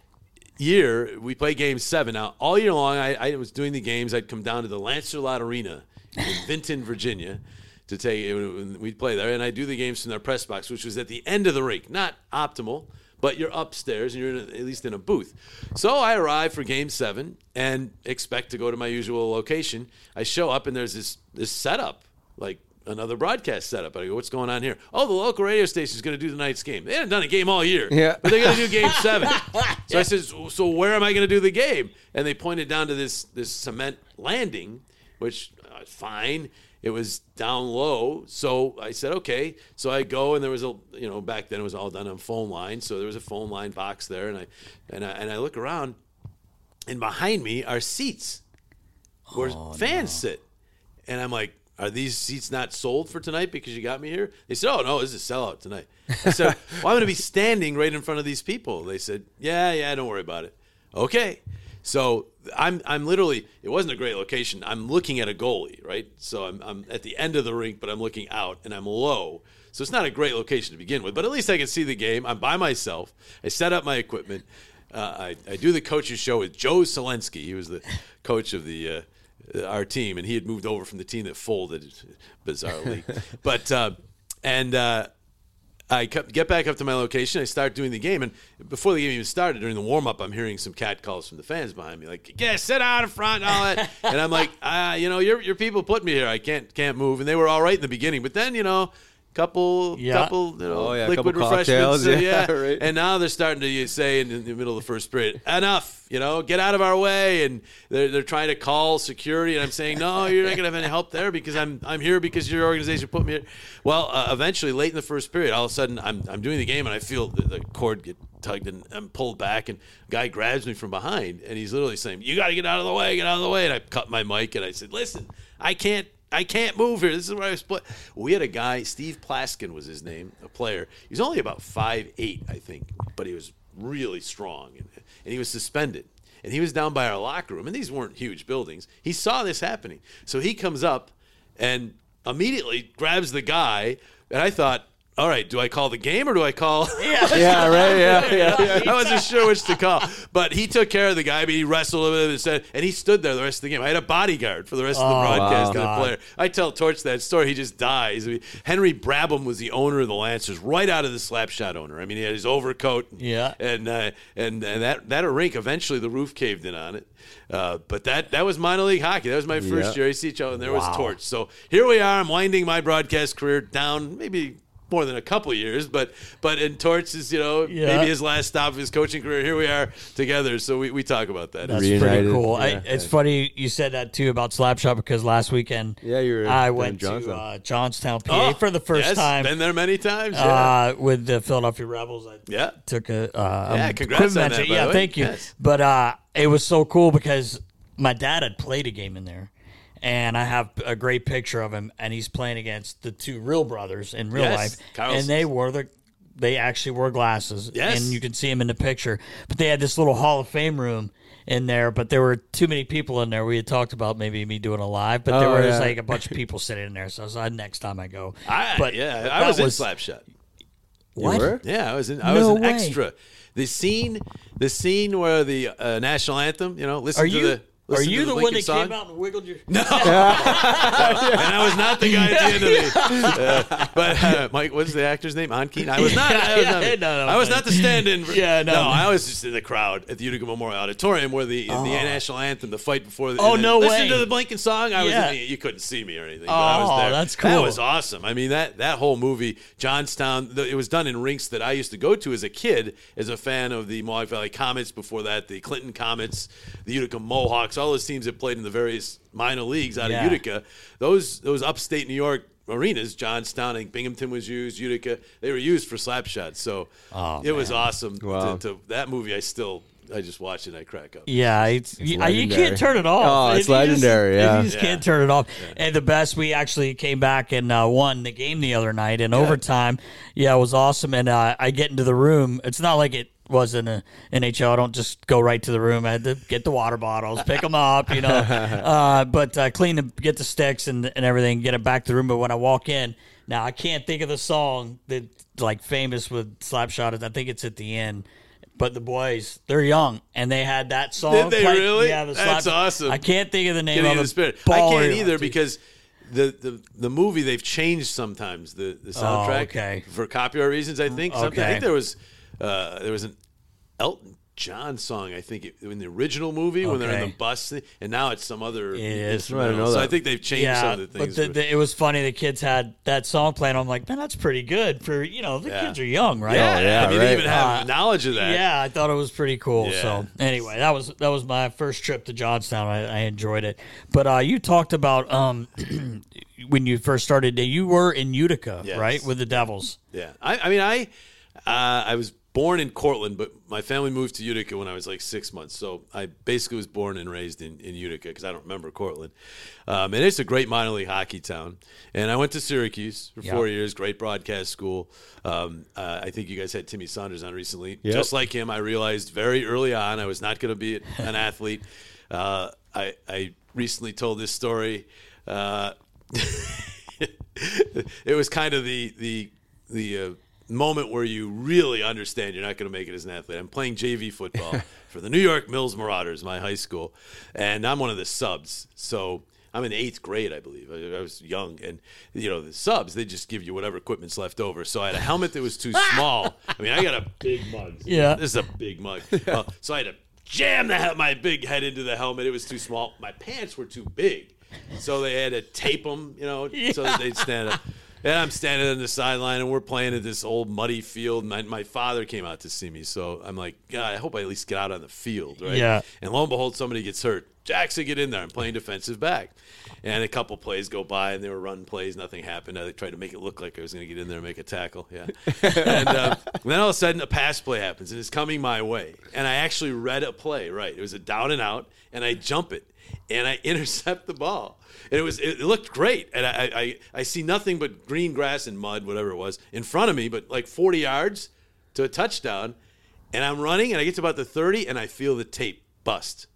year we played game seven. Now all year long I, I was doing the games. I'd come down to the Lancerlot Arena in Vinton, Virginia, to take. We'd play there, and I do the games from their press box, which was at the end of the rink. Not optimal, but you're upstairs and you're in a, at least in a booth. So I arrive for game seven and expect to go to my usual location. I show up and there's this this setup like. Another broadcast setup. I go, what's going on here? Oh, the local radio station is going to do tonight's game. They haven't done a game all year, Yeah. but they're going to do game seven. So I said, so, so where am I going to do the game? And they pointed down to this this cement landing, which uh, fine. It was down low, so I said okay. So I go, and there was a you know back then it was all done on phone line, so there was a phone line box there, and I and I, and I look around, and behind me are seats where oh, fans sit, and I'm like. Are these seats not sold for tonight because you got me here? They said, "Oh no, this is a sellout tonight." I said, "Well, I'm going to be standing right in front of these people." They said, "Yeah, yeah, don't worry about it." Okay, so I'm I'm literally it wasn't a great location. I'm looking at a goalie, right? So I'm I'm at the end of the rink, but I'm looking out and I'm low. So it's not a great location to begin with, but at least I can see the game. I'm by myself. I set up my equipment. Uh, I, I do the coach's show with Joe Selensky. He was the coach of the uh, our team, and he had moved over from the team that folded bizarrely. but uh, and uh, I get back up to my location. I start doing the game, and before the game even started, during the warm up, I'm hearing some cat calls from the fans behind me, like "Yeah, sit out in front," and all that. and I'm like, ah, you know, your your people put me here. I can't can't move, and they were all right in the beginning, but then you know. Couple, Yeah. couple, you know, Oh, yeah, liquid couple refreshments, yeah, yeah. right. And now they're starting to say in, in the middle of the first period, enough, you know, get out of our way. And they're, they're trying to call security. And I'm saying, no, you're not going to have any help there because I'm, I'm here because your organization put me here. Well, uh, eventually, late in the first period, all of a sudden I'm, I'm doing the game and I feel the, the cord get tugged and I'm pulled back. And a guy grabs me from behind and he's literally saying, you got to get out of the way, get out of the way. And I cut my mic and I said, listen, I can't I can't move here. This is where I playing. We had a guy, Steve Plaskin was his name, a player. He was only about five eight, I think, but he was really strong, and, and he was suspended. And he was down by our locker room, and these weren't huge buildings. He saw this happening, so he comes up and immediately grabs the guy. And I thought, all right, do I call the game or do I call? yeah, right. Yeah, yeah. yeah. I wasn't sure which to call, but he took care of the guy. But he wrestled with him and said, and he stood there the rest of the game. I had a bodyguard for the rest of the Oh, broadcast wow. and the player. I tell Torts that story. He just dies. I mean, Henry Brabham was the owner of the Lancers, right out of the Slapshot owner. I mean, he had his overcoat. Yeah. and uh, and and that that rink eventually the roof caved in on it. Uh, but that that was minor league hockey. That was my first Yeah. year ACHL, and there Wow. was Torts. So here we are. I'm winding my broadcast career down, maybe more than a couple years, but but in Torts is you know Yeah. maybe his last stop of his coaching career. Here we are together, so we, we talk about that. That's Reunited, pretty cool. I, yeah. it's funny you said that too about Slapshot because last weekend Yeah, you were I went in to Johnstown. uh, Johnstown, PA for the first Oh, yes, time Been there many times. Yeah. uh, with the Philadelphia Rebels. I yeah. took a uh, Yeah, um, congrats quick on mention. that, by Yeah, the way. thank you. Yes. But uh, it was so cool because my dad had played a game in there, and I have a great picture of him, and he's playing against the two real brothers in real Yes, life, Carlsons. and they wore the. They actually wore glasses, Yes. and you can see him in the picture. But they had this little Hall of Fame room in there, but there were too many people in there. We had talked about maybe me doing a live, but there Oh, was yeah. like a bunch of people sitting in there. So I was like, next time I go, I, but yeah, I that was, in Slapshot. What? were? Yeah, I was in. I No was an way. extra. The scene, the scene where the uh, national anthem. You know, listen Are to you? the. Are you the, the, one that song. came out and wiggled your? No, and I was not the guy at the end of the. Uh, but uh, Mike, what's the actor's name? Ontkean. I was not. I was not, yeah, no, no, I was not the stand-in. For, Yeah, no. I was just in the crowd at the Utica Memorial Auditorium where the the national anthem, the fight before. The, Oh, no listen to the Blinken song. I was. Yeah. In the, you couldn't see me or anything. but I was Oh, that's That was awesome. I mean that that whole movie, Johnstown. The, it was done in rinks that I used to go to as a kid, as a fan of the Mohawk Valley Comets. Before that, the Clinton Comets, the Utica Mohawks, all those teams that played in the various minor leagues out Yeah. of Utica. Those those upstate New York arenas, Johnstown, I think Binghamton was used, Utica, they were used for slap shots. So Oh, it was awesome. Wow. To, to, that movie, I still I just watch it and I crack up. Yeah, it's, you, you can't turn it off. Oh, it's you legendary, if yeah. you just can't turn it off. And the best, we actually came back and uh, won the game the other night in overtime. Yeah, it was awesome. And uh, I get into the room. It's not like it was in a NHL. I don't just go right to the room. I had to get the water bottles, pick them up, you know. uh, but uh, clean the get the sticks and and everything, get it back to the room. But when I walk in, now I can't think of the song that like famous with Slapshot. I think it's at the end. But the boys, they're young, and they had that song. Did they play- really? Yeah, the That's awesome. I can't think of the name Getting of the spirit. I can't either because the, the the movie they've changed sometimes the the soundtrack Oh, okay. for copyright reasons. I think. Something- I think there was uh, there was an Elton John song. I think in the original movie when they're in Okay. the bus, and now it's some other It is. instrumental. I didn't know So I think they've changed some Yeah, of the but the, the, it was funny. The kids had that song playing. I'm like, man, that's pretty good for you know the Yeah. kids are young, right? yeah, yeah, I mean right. they even have Uh, knowledge of that. Yeah, I thought it was pretty cool. Yeah. So anyway, that was that was my first trip to Johnstown. I, I enjoyed it. But uh, you talked about um, when you first started. You were in Utica, Yes. right, with the Devils. Yeah, I, I mean, I uh, I was born in Cortland, but my family moved to Utica when I was like six months. So I basically was born and raised in, in Utica because I don't remember Cortland. Um, and it's a great minor league hockey town. And I went to Syracuse for four years, great broadcast school. Um, uh, I think you guys had Timmy Saunders on recently. Yep. Just like him, I realized very early on I was not going to be an athlete. Uh, I, I recently told this story. Uh, it was kind of the the the uh, moment where you really understand you're not going to make it as an athlete. I'm playing JV football for the New York Mills Marauders, my high school, and I'm one of the subs. So I'm in eighth grade, I believe. I, I was young, and you know the subs they just give you whatever equipment's left over. So I had a helmet that was too small. I mean, I got a big mug. Yeah. this is a big mug. Well, uh, so I had to jam the, my big head into the helmet. It was too small. My pants were too big. So they had to tape them, you know, so that they'd stand up. And I'm standing on the sideline, and we're playing at this old muddy field. My, my father came out to see me, so I'm like, God, I hope I at least get out on the field, right? Yeah. And lo and behold, somebody gets hurt. Jackson, get in there. I'm playing defensive back. And a couple plays go by, and they were run plays. Nothing happened. I tried to make it look like I was going to get in there and make a tackle. Yeah. and uh, then all of a sudden, a pass play happens, and it's coming my way. And I actually read a play, right? It was a down and out, and I jump it, and I intercept the ball. And it was it looked great, and I, I I see nothing but green grass and mud, whatever it was, in front of me, but like 40 yards to a touchdown. And I'm running, and I get to about the 30, and I feel the tape bust.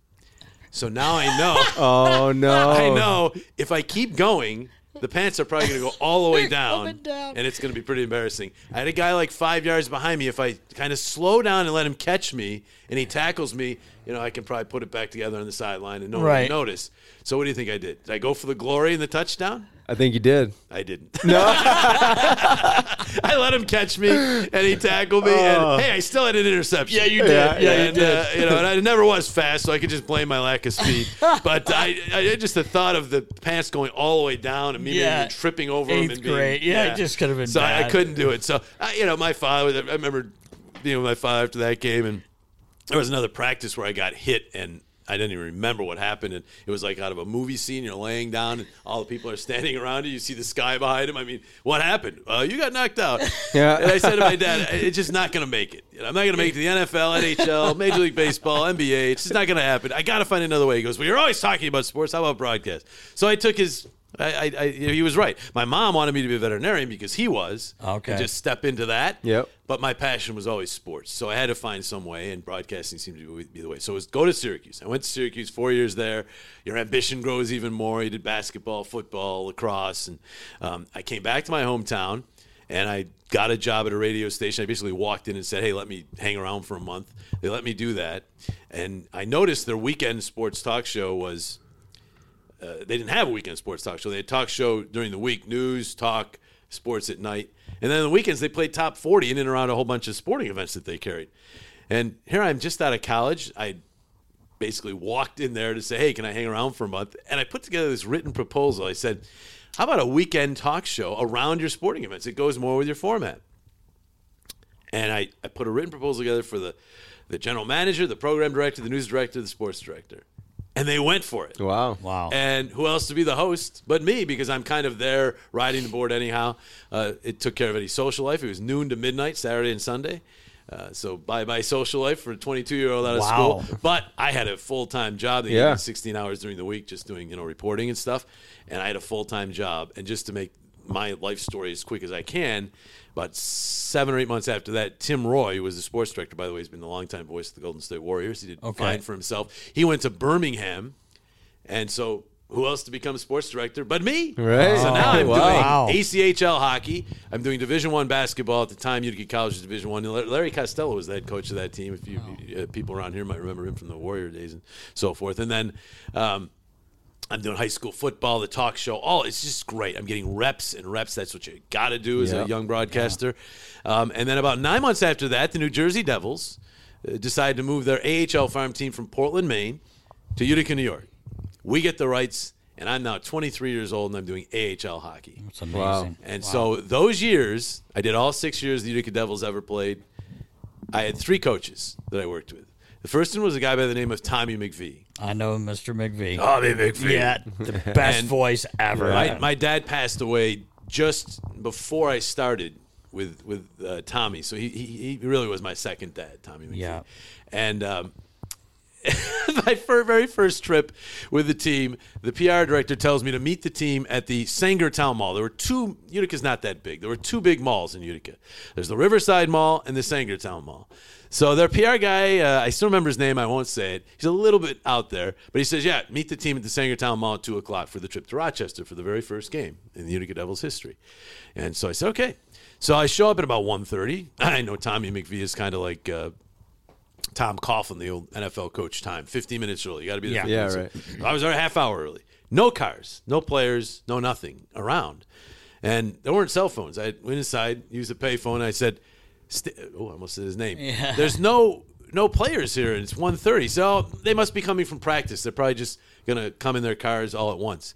So now I know. Oh no! I know if I keep going, the pants are probably going to go all the way down, down. and it's going to be pretty embarrassing. I had a guy like five yards behind me. If I kind of slow down and let him catch me, and he tackles me, you know, I can probably put it back together on the sideline and no one Right. will notice. So what do you think I did? Did I go for the glory and the touchdown? I think you did. I didn't. No. I let him catch me, and he tackled me. And hey, I still had an interception. Yeah, you did. Yeah, you and, Uh, you know, and I never was fast, so I could just blame my lack of speed. but I, I just the thought of the pants going all the way down and me Yeah. maybe tripping over them Eighth and being, grade. Yeah, it just could have been So I, I couldn't do it. So I, you know, my father. I remember being with my father after that game, and there was another practice where I got hit and. I didn't even remember what happened, and it was like out of a movie scene. You're laying down, and all the people are standing around you. You see the sky behind him. I mean, what happened? Uh, you got knocked out. Yeah. And I said to my dad, "It's just not going to make it. I'm not going to make it to the NFL, NHL, Major League Baseball, NBA. It's just not going to happen. I got to find another way." He goes, "Well, you're always talking about sports. How about broadcast?" So I took his. I, I, I, he was right. My mom wanted me to be a veterinarian because he was. Okay. And just step into that. Yep. But my passion was always sports, so I had to find some way, and broadcasting seemed to be the way. So it was go to Syracuse. I went to Syracuse, four years there. Your ambition grows even more. You did basketball, football, lacrosse, and um, I came back to my hometown, and I got a job at a radio station. I basically walked in and said, "Hey, let me hang around for a month." They let me do that, and I noticed their weekend sports talk show was uh, they didn't have a weekend sports talk show. They had talk show during the week, news, talk, sports at night. And then on the weekends, they played top 40 in and around a whole bunch of sporting events that they carried. And here I'm just out of college. I basically walked in there to say, hey, can I hang around for a month? And I put together this written proposal. I said, how about a weekend talk show around your sporting events? It goes more with your format. And I, I put a written proposal together for the, the general manager, the program director, the news director, the sports director. And they went for it. Wow. Wow. And who else to be the host but me because I'm kind of there riding the board anyhow. Uh, it took care of any social life. It was noon to midnight, Saturday and Sunday. Uh, so bye bye social life for a 22 year old out of Wow. school. But I had a full time job. They Yeah. 16 hours during the week just doing you know reporting and stuff. And I had a full time job. And just to make my life story as quick as I can, about seven or eight months after that, Tim Roye, who was the sports director, by the way, he's been the longtime voice of the Golden State Warriors. He did Okay. fine for himself. He went to Birmingham. And so, who else to become sports director but me? Right. So now I'm Wow. doing ACHL hockey. I'm doing Division One basketball. At the time, Utica College was Division One. Larry Costello was the head coach of that team. If you uh, people around here might remember him from the Warrior days and so forth. And then. Um, I'm doing high school football, the talk show. All it's just great. I'm getting reps and reps. That's what you got to do as a young broadcaster. Um, and then about nine months after that, the New Jersey Devils uh, decided to move their AHL farm team from Portland, Maine, to Utica, New York. We get the rights, and I'm now 23 years old, and I'm doing AHL hockey. It's amazing. Wow. And so those years, I did all six years the Utica Devils ever played. I had three coaches that I worked with. The first one was a guy by the name of Tommy McVie. I know Mr. McVie. Tommy McVie. yeah, the best And voice ever. My, my dad passed away just before I started with with uh, Tommy, so he, he he really was my second dad, Tommy McVie. Yeah. And um, my fir- very first trip with the team, the PR director tells me to meet the team at the Sangertown Mall. There were two. Utica's not that big. There were two big malls in Utica. There's the Riverside Mall and the Sangertown Mall. So their PR guy, uh, I still remember his name. I won't say it. He's a little bit out there, but he says, "Yeah, meet the team at the Sangertown Mall at two o'clock for the trip to Rochester for the very first game in the Utica Devils history." And so I said, "Okay." So I show up at about 1.30. I know Tommy McVie is kind of like uh, Tom Coughlin, the old NFL coach, time 15 minutes early. You got to be there. Yeah. 15 Yeah, minutes. I was there a half hour early. No cars, no players, no nothing around. And there weren't cell phones. I went inside, used a payphone. I said, St- oh, I almost said his name. Yeah. There's no no players here, and it's 1.30. So they must be coming from practice. They're probably just going to come in their cars all at once.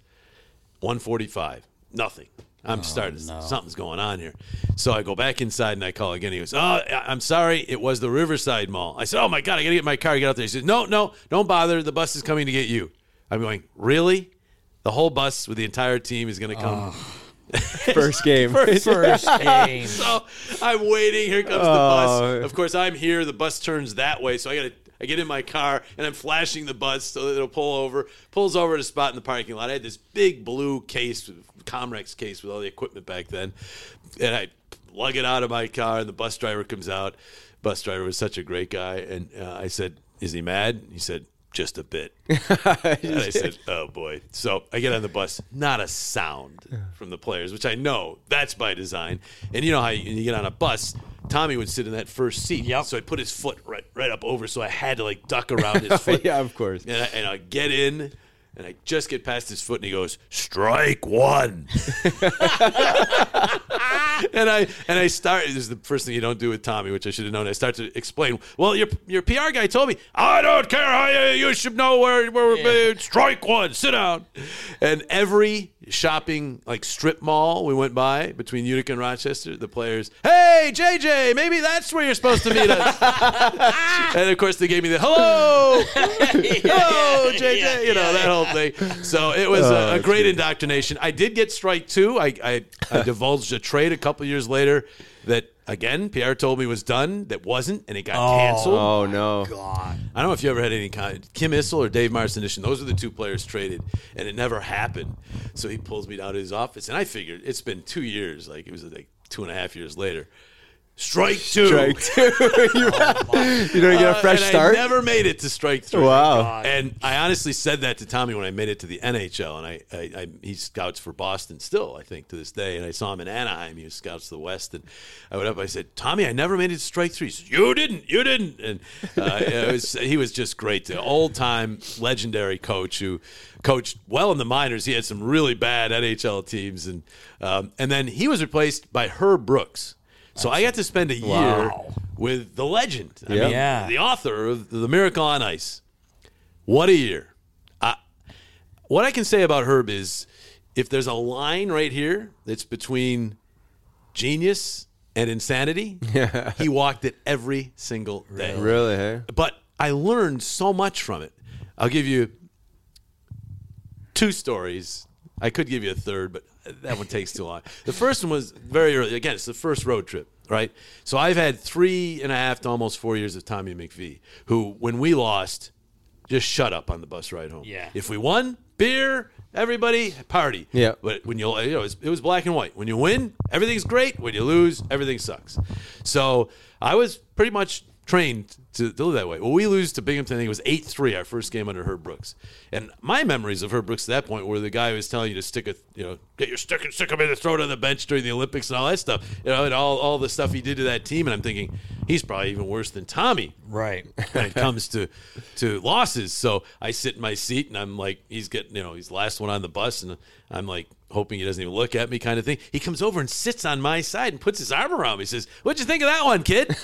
145. Nothing. I'm oh, starting. Something's going on here. So I go back inside and I call again. He goes, "Oh, I'm sorry. It was the Riverside Mall." I said, "Oh my god, I got to get my car. Get out there." He says, "No, no, don't bother. The bus is coming to get you." I'm going, "Really? The whole bus with the entire team is going to come?" First game. First game. so I'm waiting. Here comes the Oh. bus. Of course, I'm here. The bus turns that way, so I got to. I get in my car and I'm flashing the bus so that it'll pull over. Pulls over at a spot in the parking lot. I had this big blue case, Comrex case with all the equipment back then, and I lug it out of my car. And the bus driver comes out. Bus driver was such a great guy, and uh, I said, "Is he mad?" He said, just a bit. and I said, oh boy. So I get on the bus, not a sound from the players, which I know that's by design. And you know how you, you get on a bus, Tommy would sit in that first seat. Yep. So I put his foot right, right up over, so I had to like duck around his foot. yeah, of course. And I, and I get in, and I just get past his foot, and he goes, "Strike one." and I and I start. This is the first thing you don't do with Tommy, which I should have known. I start to explain. Well, your your PR guy told me I don't care how you, you should know where we're where we strike one. Sit down. And every shopping like strip mall we went by between Utica and Rochester, the players, hey JJ, maybe that's where you're supposed to meet us. and of course they gave me the hello, hello JJ, you know that whole thing. So it was a, a oh, great indoctrination. I did get strike two. I, I, I divulged a trade a couple years later that again Pierre told me was done. That wasn't, and it got oh. canceled. Oh no. Oh, God, I don't know if you ever had any kind. Kim Issel or Dave Marcinyshyn. Those are the two players traded, and it never happened. So he pulls me down to his office, and I figured it's been two years. Like it was like two and a half years later. Strike two. Strike two. you, you don't get a Uh, fresh and start. I never made it to strike three. Wow. And I honestly said that to Tommy when I made it to the NHL, and I, I, I he scouts for Boston still, I think, to this day. And I saw him in Anaheim. He was scouts to the West, and I went up. I said, Tommy, I never made it to strike three. He says, you didn't, you didn't. And uh, was, he was just great, the old time legendary coach who coached well in the minors. He had some really bad NHL teams, and um, and then he was replaced by Herb Brooks. So I got to spend a year Wow. with the legend. I Yeah. mean, Yeah. the author of The Miracle on Ice. What a year. I, what I can say about Herb is if there's a line right here that's between genius and insanity, he walked it every single day. Really? Hey. But I learned so much from it. I'll give you two stories. I could give you a third, but that one takes too long. The first one was very early. Again, it's the first road trip, right? So I've had three and a half to almost four years of Tommy McVie, who, when we lost, just shut up on the bus ride home. Yeah. If we won, beer, everybody, party. Yeah. But when you, you know, it was, it was black and white. When you win, everything's great. When you lose, everything sucks. So I was pretty much trained to do that way. Well, we lose to Binghamton. I think it was eight three our first game under Herb Brooks. And my memories of Herb Brooks at that point were the guy who was telling you to stick a, you know, get your stick and stick him in the throat on the bench during the Olympics and all that stuff. You know, and all all the stuff he did to that team. And I'm thinking he's probably even worse than Tommy Right. when it comes to to losses. So I sit in my seat and I'm like, he's getting, you know, he's the last one on the bus, and I'm like hoping he doesn't even look at me, kind of thing. He comes over and sits on my side and puts his arm around me. He says, "What'd you think of that one, kid?"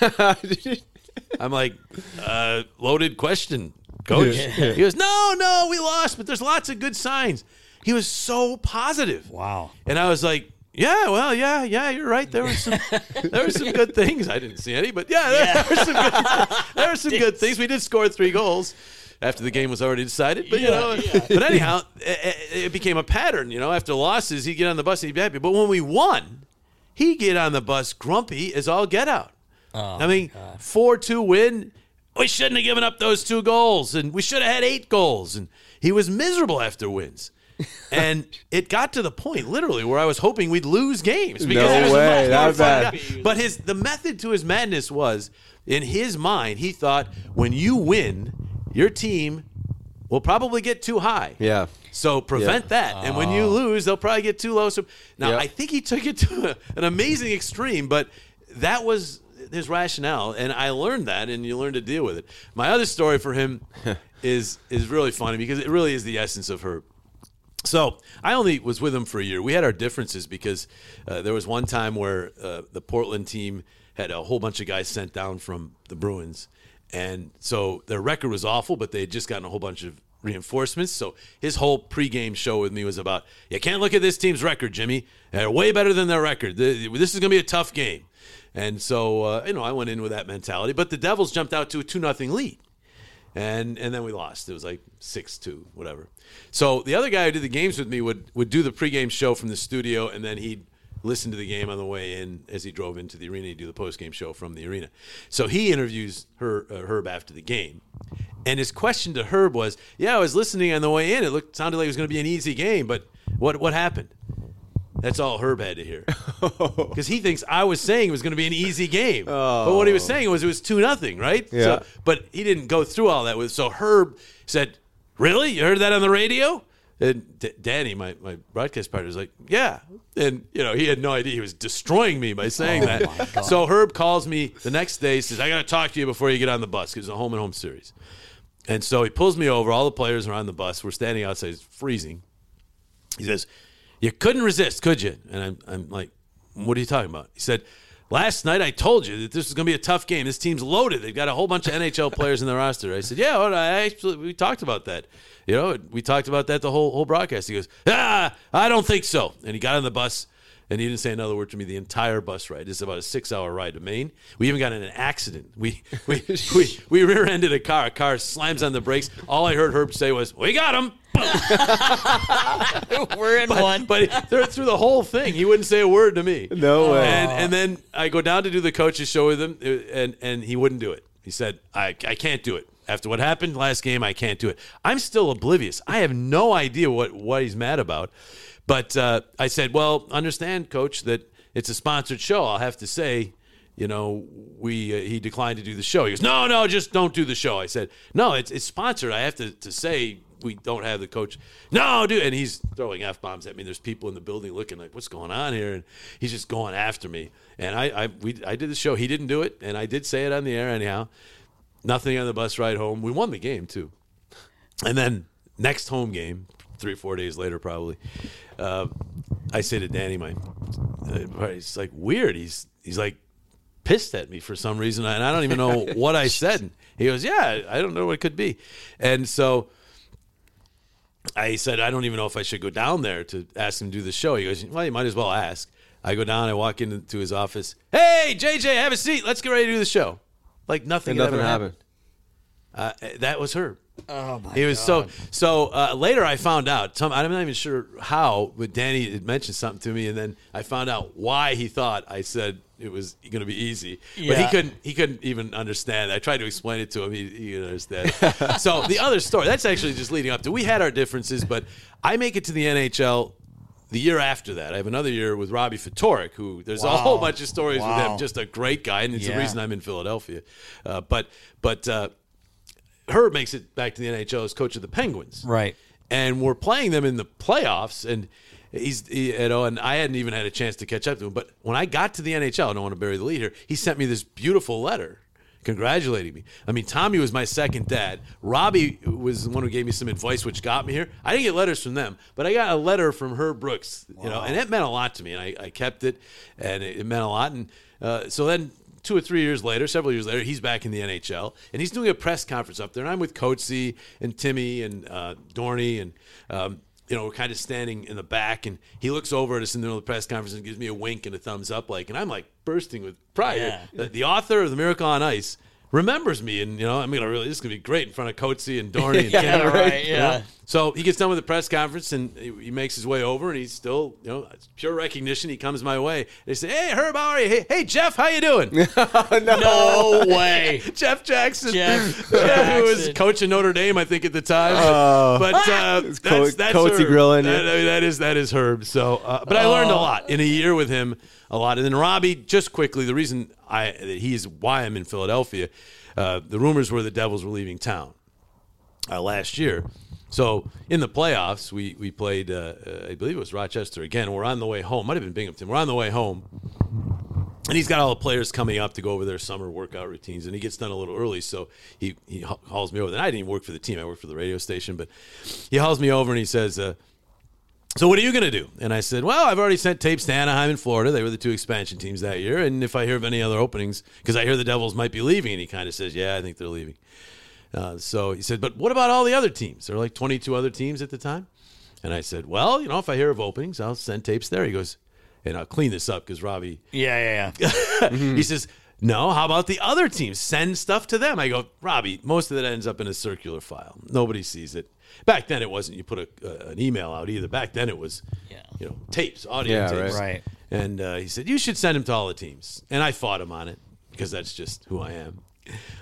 I'm like, uh, loaded question, coach. He goes, "No, no, we lost, but there's lots of good signs." He was so positive. Wow. And I was like, yeah, well, yeah, yeah, you're right. There were some, there were some good things. I didn't see any, but yeah, there, were some good, there were some good things. We did score three goals after the game was already decided, but you know, but anyhow, it, it became a pattern. You know, after losses, he'd get on the bus and he'd be happy, but when we won, he'd get on the bus grumpy as all get out. Oh, I mean, four two win. We shouldn't have given up those two goals, and we should have had eight goals. And he was miserable after wins. and it got to the point, literally, where I was hoping we'd lose games because No he was way, much that more bad. guy. But his the method to his madness was, in his mind, he thought when you win, your team will probably get too high. Yeah. So prevent that, and when you oh. lose, they'll probably get too low. So now Yep. I think he took it to a, an amazing extreme, but that was his rationale, and I learned that, and you learn to deal with it. My other story for him is is really funny because it really is the essence of her. So I only was with him for a year. We had our differences because uh, there was one time where uh, the Portland team had a whole bunch of guys sent down from the Bruins, and so their record was awful, but they had just gotten a whole bunch of reinforcements. So his whole pregame show with me was about you can't look at this team's record, Jimmy. They're way better than their record. This is going to be a tough game, and so uh, you know I went in with that mentality. But the Devils jumped out to a two nothing lead and and then we lost. It was like six two, whatever. So the other guy who did the games with me would would do the pregame show from the studio, and then he'd listen to the game on the way in as he drove into the arena. He'd do the postgame show from the arena. So he interviews her uh, Herb after the game, and his question to Herb was, "Yeah, I was listening on the way in. It looked sounded like it was going to be an easy game, but what what happened?" That's all Herb had to hear. Because he thinks I was saying it was going to be an easy game. Oh. But what he was saying was it was 2 nothing, right? Yeah. So, but he didn't go through all that with. So Herb said, Really? You heard that on the radio? And D- Danny, my, my broadcast partner, was like, Yeah. And, you know, he had no idea he was destroying me by saying oh that. So Herb calls me the next day, says, I got to talk to you before you get on the bus because it's a home and home series. And so he pulls me over. All the players are on the bus. We're standing outside. It's freezing. He says, You couldn't resist, could you? And I'm, I'm like, What are you talking about? He said, Last night I told you that this was going to be a tough game. This team's loaded. They've got a whole bunch of NHL players in the roster. I said, Yeah, well, I actually, we talked about that. You know, we talked about that the whole whole broadcast. He goes, Ah, I don't think so. And he got on the bus and he didn't say another word to me the entire bus ride. It's about a six hour ride to Maine. We even got in an accident. We we we, we rear ended a car. A car slams on the brakes. All I heard Herb say was, "We got him." We're in one. But through through the whole thing, he wouldn't say a word to me. No way. And and then I go down to do the coaches show with him, uh, and and he wouldn't do it. He said, "I I can't do it." After what happened last game, I can't do it. I'm still oblivious. I have no idea what what he's mad about. But uh, I said, "Well, understand, coach, that it's a sponsored show. I'll have to say." You know, we uh, he declined to do the show. He goes, no, no, just don't do the show. I said, no, it's it's sponsored. I have to, to say we don't have the coach. No, dude, and he's throwing f bombs at me. There's people in the building looking like, what's going on here? And he's just going after me. And I, I, we, I did the show. He didn't do it, and I did say it on the air anyhow. Nothing on the bus ride home. We won the game too. And then next home game, three or four days later, probably, uh, I say to Danny, my, uh, it's like weird. He's he's like pissed at me for some reason, and I don't even know what I said. He goes, "Yeah, I don't know what it could be," and so I said, "I don't even know if I should go down there to ask him to do the show." He goes, "Well, you might as well ask." I go down, I walk into his office. Hey, JJ, have a seat. Let's get ready to do the show. Like nothing, And nothing ever happened. uh, that was her. Oh my! He was so so. Uh, later, I found out. Some, I'm not even sure how, but Danny had mentioned something to me, and then I found out why he thought I said it was going to be easy. But he couldn't. He couldn't even understand. I tried to explain it to him. He, he didn't understand. so the other story. That's actually just leading up to. We had our differences, but I make it to the NHL. The year after that, I have another year with Robbie Ftorek, who there's a whole bunch of stories with him. Just a great guy, and it's the reason I'm in Philadelphia. Uh, but but uh, Herb makes it back to the NHL as coach of the Penguins. Right. And we're playing them in the playoffs, and he's he, you know, and I hadn't even had a chance to catch up to him. But when I got to the NHL, I don't want to bury the lead here. He sent me this beautiful letter congratulating me. I mean, Tommy was my second dad. Robbie was the one who gave me some advice, which got me here. I didn't get letters from them, but I got a letter from Herb Brooks, you know, and it meant a lot to me, and I, I kept it, and it, it meant a lot. And uh, so then two or three years later, several years later, he's back in the NHL and he's doing a press conference up there. And I'm with Coatsy and Timmy and uh, Dorney and. Um, you know, we're kind of standing in the back, and he looks over at us in the middle of the press conference and gives me a wink and a thumbs up, like, and I'm like bursting with pride. Yeah. The, the author of the Miracle on Ice remembers me, and you know, I'm gonna really this is gonna be great in front of Coatsy and Dorney and Yeah, Cameron, right, you yeah. know? So he gets done with the press conference and he he makes his way over and he's still, you know, it's pure recognition. He comes my way. They say, "Hey, Herb, how are you? Hey, hey Jeff, how you doing?" No way. Jeff Jackson, Jeff Yeah, who was Jackson. coach of Notre Dame, I think, at the time. Oh. but uh, that's, Co- that's Coatsy Herb. grilling. That, I mean, that is that is Herb. So, uh, but I learned a Oh. lot in a year with him, a lot. And then Robbie, just quickly, the reason I that he is why I'm in Philadelphia. Uh, the rumors were the Devils were leaving town uh, last year. So in the playoffs, we we played. Uh, uh, I believe it was Rochester again. We're on the way home. Might have been Binghamton. We're on the way home, and he's got all the players coming up to go over their summer workout routines, and he gets done a little early. So he he hauls me over. And I didn't even work for the team. I worked for the radio station, but he hauls me over and he says. Uh, so what are you going to do? And I said, well, I've already sent tapes to Anaheim and Florida. They were the two expansion teams that year. And if I hear of any other openings, because I hear the Devils might be leaving, and he kind of says, yeah, I think they're leaving. Uh, so he said, but what about all the other teams? There were like 22 other teams at the time. And I said, well, you know, if I hear of openings, I'll send tapes there. He goes, and I'll clean this up because Robbie Yeah, yeah, yeah. he says, No, how about the other teams? Send stuff to them. I go, Robbie, most of that ends up in a circular file. Nobody sees it. Back then, it wasn't you put a, uh, an email out either. Back then, it was, Yeah. you know, tapes, audio Yeah, tapes. right. Right. And uh, he said, You should send them to all the teams. And I fought him on it because that's just who I am.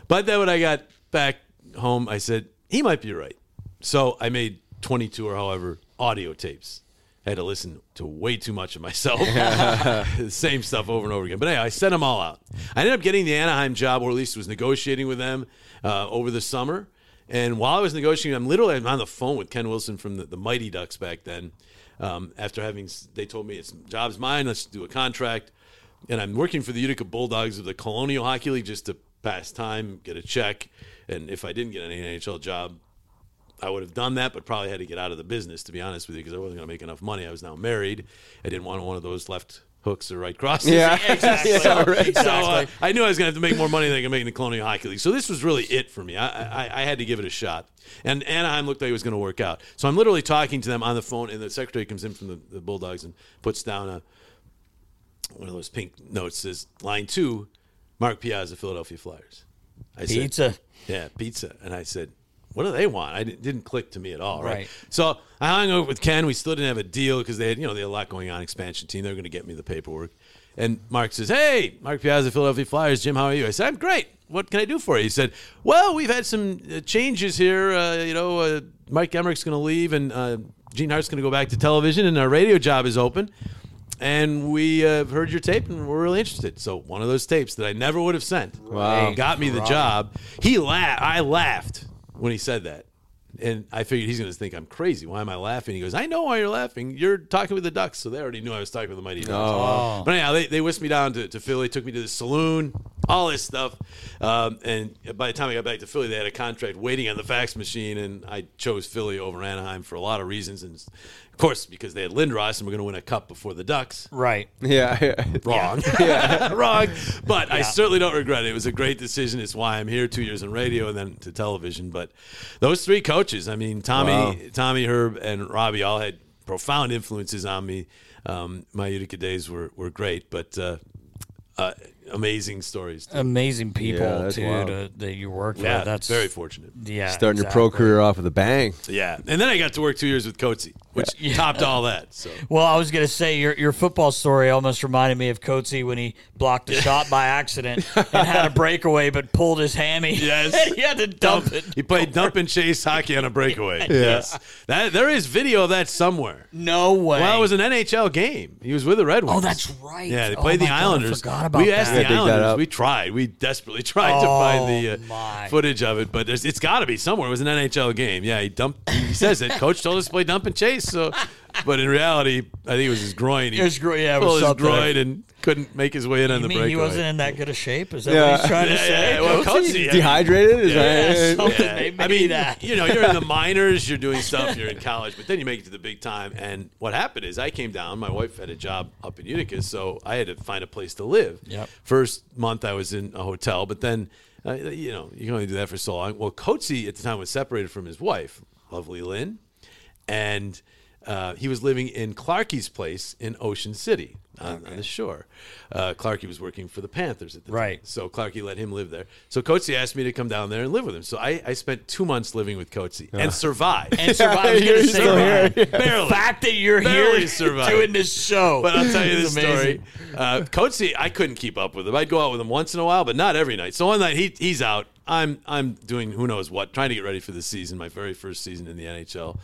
But then when I got back home, I said, He might be right. So I made 22 or however audio tapes. I had to listen to way too much of myself. the same stuff over and over again. But anyway, I sent them all out. I ended up getting the Anaheim job, or at least was negotiating with them uh, over the summer. And while I was negotiating, I'm literally I'm on the phone with Ken Wilson from the, the Mighty Ducks back then. Um, after having, they told me it's job's mine. Let's do a contract. And I'm working for the Utica Bulldogs of the Colonial Hockey League just to pass time, get a check. And if I didn't get an NHL job, I would have done that, but probably had to get out of the business, to be honest with you, because I wasn't going to make enough money. I was now married. I didn't want one of those left hooks or right crosses. Yeah. Exactly. Yeah, right. So uh, I knew I was going to have to make more money than I could make in the Colonial Hockey League. So this was really it for me. I, I, I had to give it a shot. And Anaheim looked like it was going to work out. So I'm literally talking to them on the phone, and the secretary comes in from the, the Bulldogs and puts down a one of those pink notes says line two, Mark Piazza, Philadelphia Flyers. I said, Pizza. yeah, pizza. And I said, what do they want? I didn't, didn't click to me at all, right? Right. So I hung out with Ken. We still didn't have a deal because they had, you know, they had a lot going on. Expansion team. They were going to get me the paperwork. And Mark says, "Hey, Mark Piazza, Philadelphia Flyers. Jim, how are you?" I said, "I'm great. What can I do for you?" He said, "Well, we've had some uh, changes here. Uh, you know, uh, Mike Emrick's going to leave, and uh, Gene Hart's going to go back to television, and our radio job is open." And we uh, heard your tape, and we're really interested. So one of those tapes that I never would have sent Wow. got me the job. He laughed. I laughed when he said that, and I figured he's going to think I'm crazy. Why am I laughing? He goes, "I know why you're laughing. You're talking with the Ducks, so they already knew I was talking with the Mighty Ducks." Oh. But anyhow, they, they whisked me down to, to Philly, took me to the saloon, all this stuff. Um, and by the time I got back to Philly, they had a contract waiting on the fax machine, and I chose Philly over Anaheim for a lot of reasons. And course, because they had Lindros and we're going to win a cup before the Ducks. Right. Yeah. yeah. Wrong. Wrong. But I certainly don't regret it. It was a great decision. It's why I'm here two years in radio and then to television. But those three coaches, I mean, Tommy, Wow. Tommy, Herb, and Robbie all had profound influences on me. Um, my Utica days were, were great, but uh, uh, amazing stories. too. Amazing people Yeah, that's too wild. to, that you work with. That's very fortunate. Yeah. Starting your pro exactly. career off with a bang. Yeah, and then I got to work two years with Coatsy, which topped all that. So Well, I was going to say your your football story almost reminded me of Coatsy when he blocked a shot by accident and had a breakaway, but pulled his hammy. Yes. and he had to dump it. he played dump and chase hockey on a breakaway. Yes, that there is video of that somewhere. No way. Well, it was an NHL game. He was with the Red Wings. Oh, that's right. Yeah, they Oh played my the God, I Islanders. forgot about we asked that. the dig that up. We tried. We desperately tried to Oh, find the uh, my. footage of it, but there's, it's got to be somewhere. It was an NHL game. Yeah, he dumped. He says it. Coach told us to play dump and chase. So, but in reality, I think it was his groin. He It was gro- yeah, it was pulled his something. groin and couldn't make his way in on You the mean breakaway. he wasn't in that good a shape? Is that Yeah. what he's trying to Yeah, say? yeah, well, Coatsy? Coatsy, I- Dehydrated? Is Yeah, that something. Yeah. Maybe I mean, that. you know, you're in the minors, you're doing stuff, you're in college, but then you make it to the big time. And what happened is I came down. My wife had a job up in Utica, so I had to find a place to live. Yep. First month I was in a hotel, but then, uh, you know, you can only do that for so long. Well, Coatsy at the time was separated from his wife, lovely Lynn, and uh, he was living in Clarkie's place in Ocean City on, on the shore. Uh, Clarkie was working for the Panthers at the time. Right. So Clarkie let him live there. So Coatsy asked me to come down there and live with him. So I, I spent two months living with Coatsy and survived. And survived. I was You're going to say, still Ryan, here. Barely. the fact that you're Barely here survived. doing this show. But I'll tell you is this story. Uh, Coatsy, I couldn't keep up with him. I'd go out with him once in a while, but not every night. So one night he, he's out. I'm I'm doing who knows what, trying to get ready for the season, my very first season in the NHL,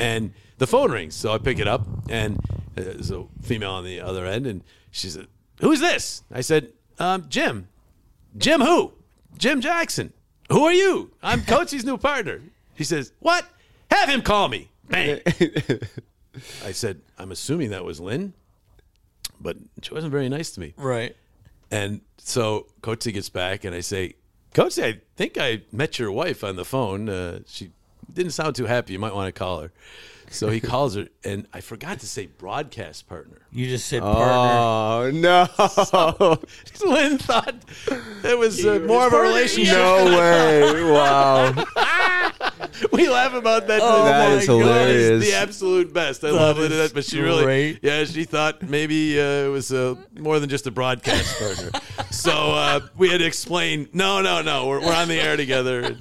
and the phone rings. So I pick it up, and uh, there's a female on the other end, and she said, "Who's this?" I said, um, "Jim." Jim who? Jim Jackson. Who are you? I'm Coatsy's new partner. He says, What? Have him call me. Bang. I said, I'm assuming that was Lynn, but she wasn't very nice to me. Right. And so Coatsy gets back, and I say, Coatsy, I think I met your wife on the phone. Uh, she didn't sound too happy. You might want to call her. So he calls her, and I forgot to say broadcast partner. You just said partner. Oh no! Lynn thought it was uh, more of a relationship. no way! Wow! We laugh about that. Oh That my is God. hilarious. It's the absolute best. I love it. But she really, great. yeah, she thought maybe uh, it was uh, more than just a broadcast partner. so uh, we had to explain. No, no, no. We're, we're on the air together.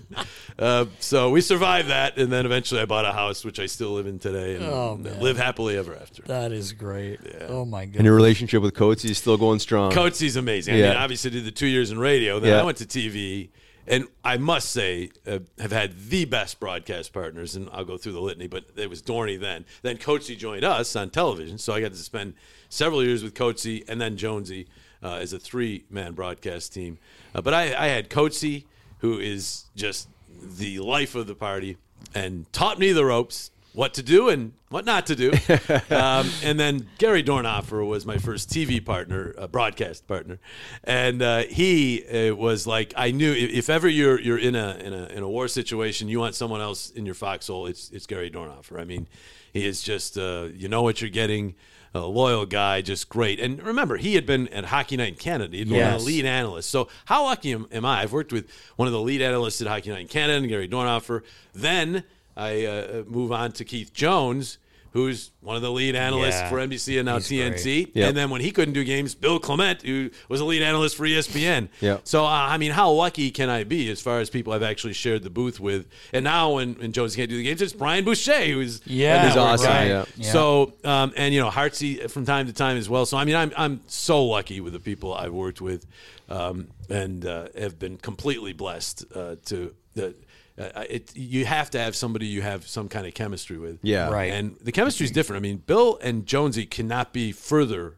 Uh, so we survived that, and then eventually I bought a house, which I still live in today, and Oh, live happily ever after. That is great. Oh my god! And your relationship with Coatsy is still going strong. Coatsy's amazing. I mean, obviously did the two years in radio. Then Yeah. I went to TV, and I must say, uh, have had the best broadcast partners, and I'll go through the litany. But it was Dorney then. Then Coatsy joined us on television, so I got to spend several years with Coatsy and then Jonesy uh, as a three-man broadcast team. Uh, but I, I had Coatsy, who is just the life of the party, and taught me the ropes what to do and what not to do. um, and then Gary Dornhoefer was my first TV partner, uh, broadcast partner, and uh, he uh, was like, I knew if, if ever you're you're in a, in a in a war situation, you want someone else in your foxhole. It's it's Gary Dornhoefer. I mean, he is just uh, you know what you're getting. A loyal guy, just great. And remember, he had been at Hockey Night in Canada. He'd been one of Yes. the lead analysts. So how lucky am, am I? I've worked with one of the lead analysts at Hockey Night in Canada, Gary Dornhoefer. Then I uh, move on to Keith Jones, who's one of the lead analysts Yeah. for NBC and now He's TNT. Yep. And then when he couldn't do games, Bill Clement, who was a lead analyst for ESPN. Yep. So uh, I mean, how lucky can I be as far as people I've actually shared the booth with? And now when, when Jones can't do the games, it's Brian Boucher who's Yeah, He's awesome, right. yeah. Yeah. So um, and you know Hartsey from time to time as well. So I mean, I'm I'm so lucky with the people I've worked with, um, and uh, have been completely blessed uh, to the. Uh, it, you have to have somebody you have some kind of chemistry with. Yeah. Right. And the chemistry is different. I mean, Bill and Jonesy cannot be further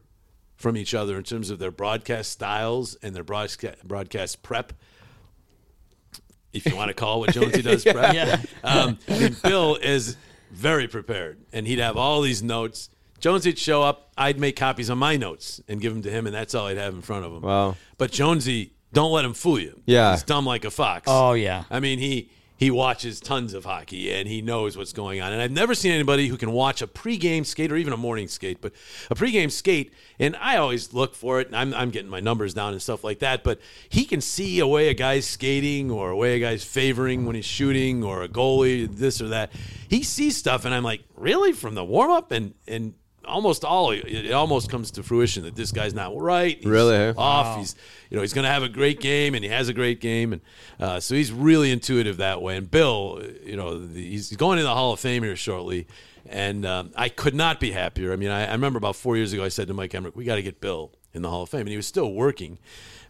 from each other in terms of their broadcast styles and their broadcast broadcast prep. If you want to call what Jonesy does prep. Yeah. Um, I mean, Bill is very prepared, and he'd have all these notes. Jonesy'd show up. I'd make copies of my notes and give them to him, and that's all I'd have in front of him. Wow. But Jonesy, don't let him fool you. Yeah. He's dumb like a fox. Oh, yeah. I mean, he he watches tons of hockey and he knows what's going on. And I've never seen anybody who can watch a pregame skate or even a morning skate, but a pregame skate. And I always look for it. And I'm, I'm getting my numbers down and stuff like that. But he can see a way a guy's skating or a way a guy's favoring when he's shooting or a goalie, this or that. He sees stuff, and I'm like, really from the warm up and and. Almost all it it almost comes to fruition that this guy's not right. He's Really, off. He's you know he's going to have a great game, and he has a great game, and uh, so he's really intuitive that way. And Bill, uh, you know, the, he's going in the Hall of Fame here shortly, and um, I could not be happier. I mean, I, I remember about four years ago, I said to Mike Emrick, "We got to get Bill in the Hall of Fame," and he was still working.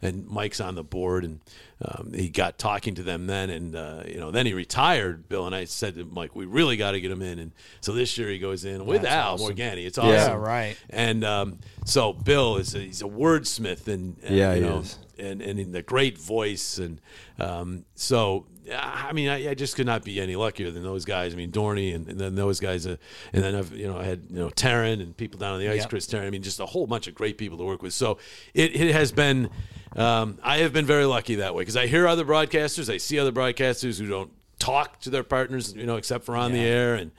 And Mike's on the board, and um, he got talking to them then, and uh, you know, then he retired. Bill and I said to Mike, "We really got to get him in." And so this year he goes in with Al Morganti. It's awesome, Yeah, right. And um, so Bill is a, he's a wordsmith, and, and Yeah, you he know, is. and and in the great voice, and um, so I mean, I, I just could not be any luckier than those guys. I mean, Dorney, and, and then those guys, uh, and then I've you know I had you know Therien and people down on the ice, Yep. Chris Therien. I mean, just a whole bunch of great people to work with. So it, it has been, um, I have been very lucky that way because I hear other broadcasters, I see other broadcasters who don't talk to their partners, you know, except for on the air, and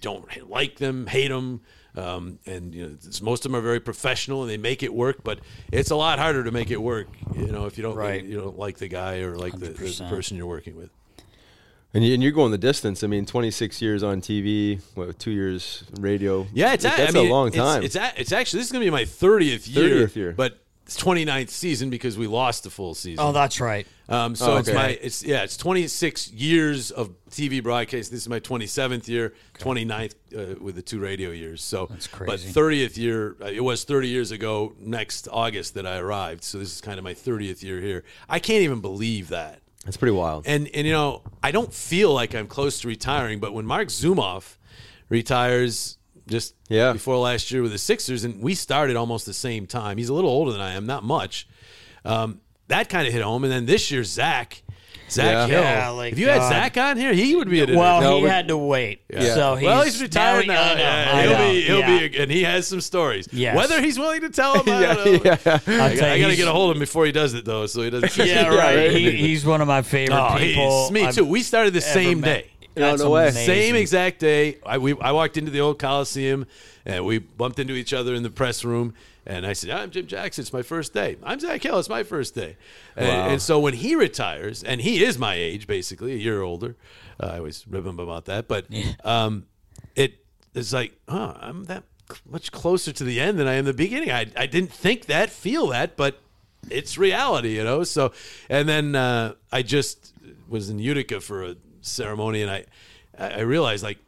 don't like them, hate them. Um, and you know, it's- most of them are very professional and they make it work, but it's a lot harder to make it work. You know, if you don't Right. you don't like the guy or like the, the person you're working with. And, you, and you're going the distance. I mean, 26 years on TV, what, two years radio. Yeah, it's Like, a- I that's mean, a long it's- time. It's a- it's actually this is going to be my 30th year, 30th year. but it's 29th season because we lost the full season. Oh, that's right. Um, so Oh, it's my it's yeah it's 26 years of TV broadcast. This is my 27th year, 29th uh, with the two radio years. So That's But 30th year uh, it was 30 years ago next August that I arrived. So this is kind of my 30th year here. I can't even believe that. That's pretty wild. And and you know I don't feel like I'm close to retiring, but when Marc Zumoff retires just Yeah. before last year with the Sixers, and we started almost the same time. He's a little older than I am, not much. Um, that kind of hit home. And then this year, Zack, Zack Yeah. Hill. Yeah, like, if you had God. Zack on here, he would be a Well, No, he but- had to wait. Yeah. So he's, well, he's retired now. I Yeah, he'll know, be, he'll yeah. be, and he has some stories. Yes. Whether he's willing to tell them, I yeah, don't know. yeah. I'll I, tell I you, got to get a hold of him before he does it, though, so he doesn't. Yeah, Yeah, right. right. He, he's one of my favorite Oh, people. he's, me I've too. We started the same met. day. No, That's no way. amazing. Same exact day. I, we, I walked into the old Coliseum and we bumped into each other in the press room. And I said, I'm Jim Jackson. It's my first day. I'm Zack Hill. It's my first day. And, Wow. and so when he retires, and he is my age, basically, a year older, uh, I always rib him about that. But um, it's like, huh, I'm that cl- much closer to the end than I am the beginning. I, I didn't think that, feel that, but it's reality, you know. So, and then uh, I just was in Utica for a ceremony, and I I realized like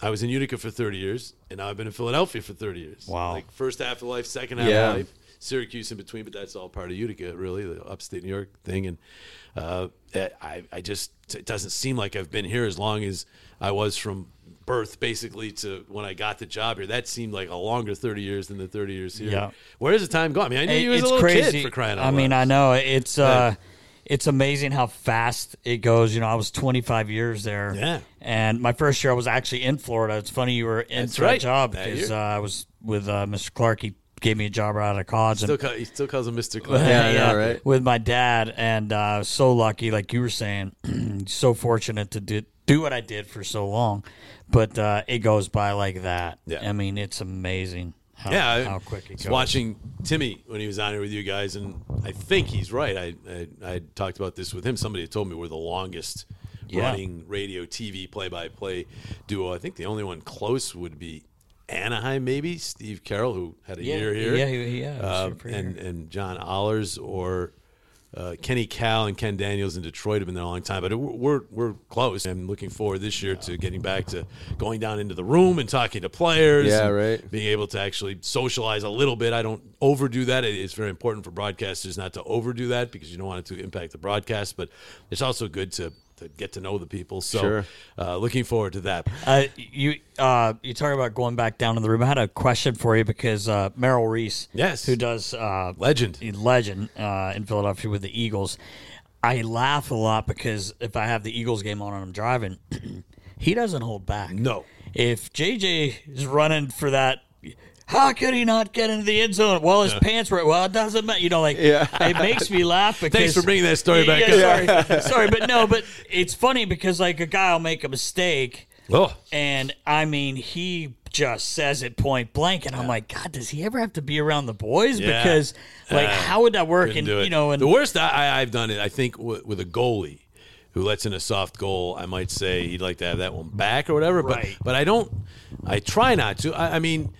I was in Utica for 30 years, and now I've been in Philadelphia for 30 years. Wow. Like first half of life, second half Yeah. of life, Syracuse in between, but that's all part of Utica, really, the upstate New York thing. And uh, I, I just it doesn't seem like I've been here as long as I was from birth, basically, to when I got the job here. That seemed like a longer thirty years than the thirty years here. Yeah. Where has the time gone? I mean, I knew It- you was it's a little crazy. kid for crying out loud. I mean. I know it's uh, it's amazing how fast it goes. You know, I was 25 years there. Yeah. And my first year, I was actually in Florida. It's funny you were in That's for that right, job because uh, I was with uh, Mr. Clark. He gave me a job right out of college. Still and, call, he still calls him Mr. Clark. Yeah, I know, right? With my dad, and uh, I was so lucky, like you were saying, so fortunate to do, do what I did for so long. But uh, it goes by like that. Yeah. I mean, it's amazing how, yeah, how quick it goes. watching Timmy when he was on here with you guys, and I think he's right. I, I I talked about this with him. Somebody had told me we're the longest Yeah. running radio, TV, play by play duo. I think the only one close would be Anaheim, maybe Steve Carroll, who had a Yeah, year here. yeah, yeah, Uh, here for a and and John Ahlers or. Uh, Kenny Kal and Ken Daniels in Detroit have been there a long time, but it, we're we're close. I'm looking forward this year to getting back to going down into the room and talking to players. Yeah, right. being able to actually socialize a little bit. I don't overdo that. It- It's very important for broadcasters not to overdo that because you don't want it to impact the broadcast, but it's also good to, to get to know the people. So Sure. uh, looking forward to that. Uh, you uh, you talk about going back down in the room. I had a question for you because uh, Merrill Reese, Yes. who does uh, Legend. legend uh, in Philadelphia with the Eagles. I laugh a lot because if I have the Eagles game on and I'm driving, he doesn't hold back. No. If JJ is running for that. How could he not get into the end zone? Well, his pants were. Well, it doesn't matter. You know, like Yeah. it makes me laugh because. Thanks for bringing that story back Yeah. Sorry, sorry, but no, but it's funny because like a guy will make a mistake, Oh, and I mean, he just says it point blank, and I'm like, God, does he ever have to be around the boys? Yeah. Because like, Uh, how would that work? And you know, and the worst I, I've done it, I think, w- with a goalie who lets in a soft goal. I might say he'd like to have that one back or whatever, Right. but but I don't. I try not to. I, I mean,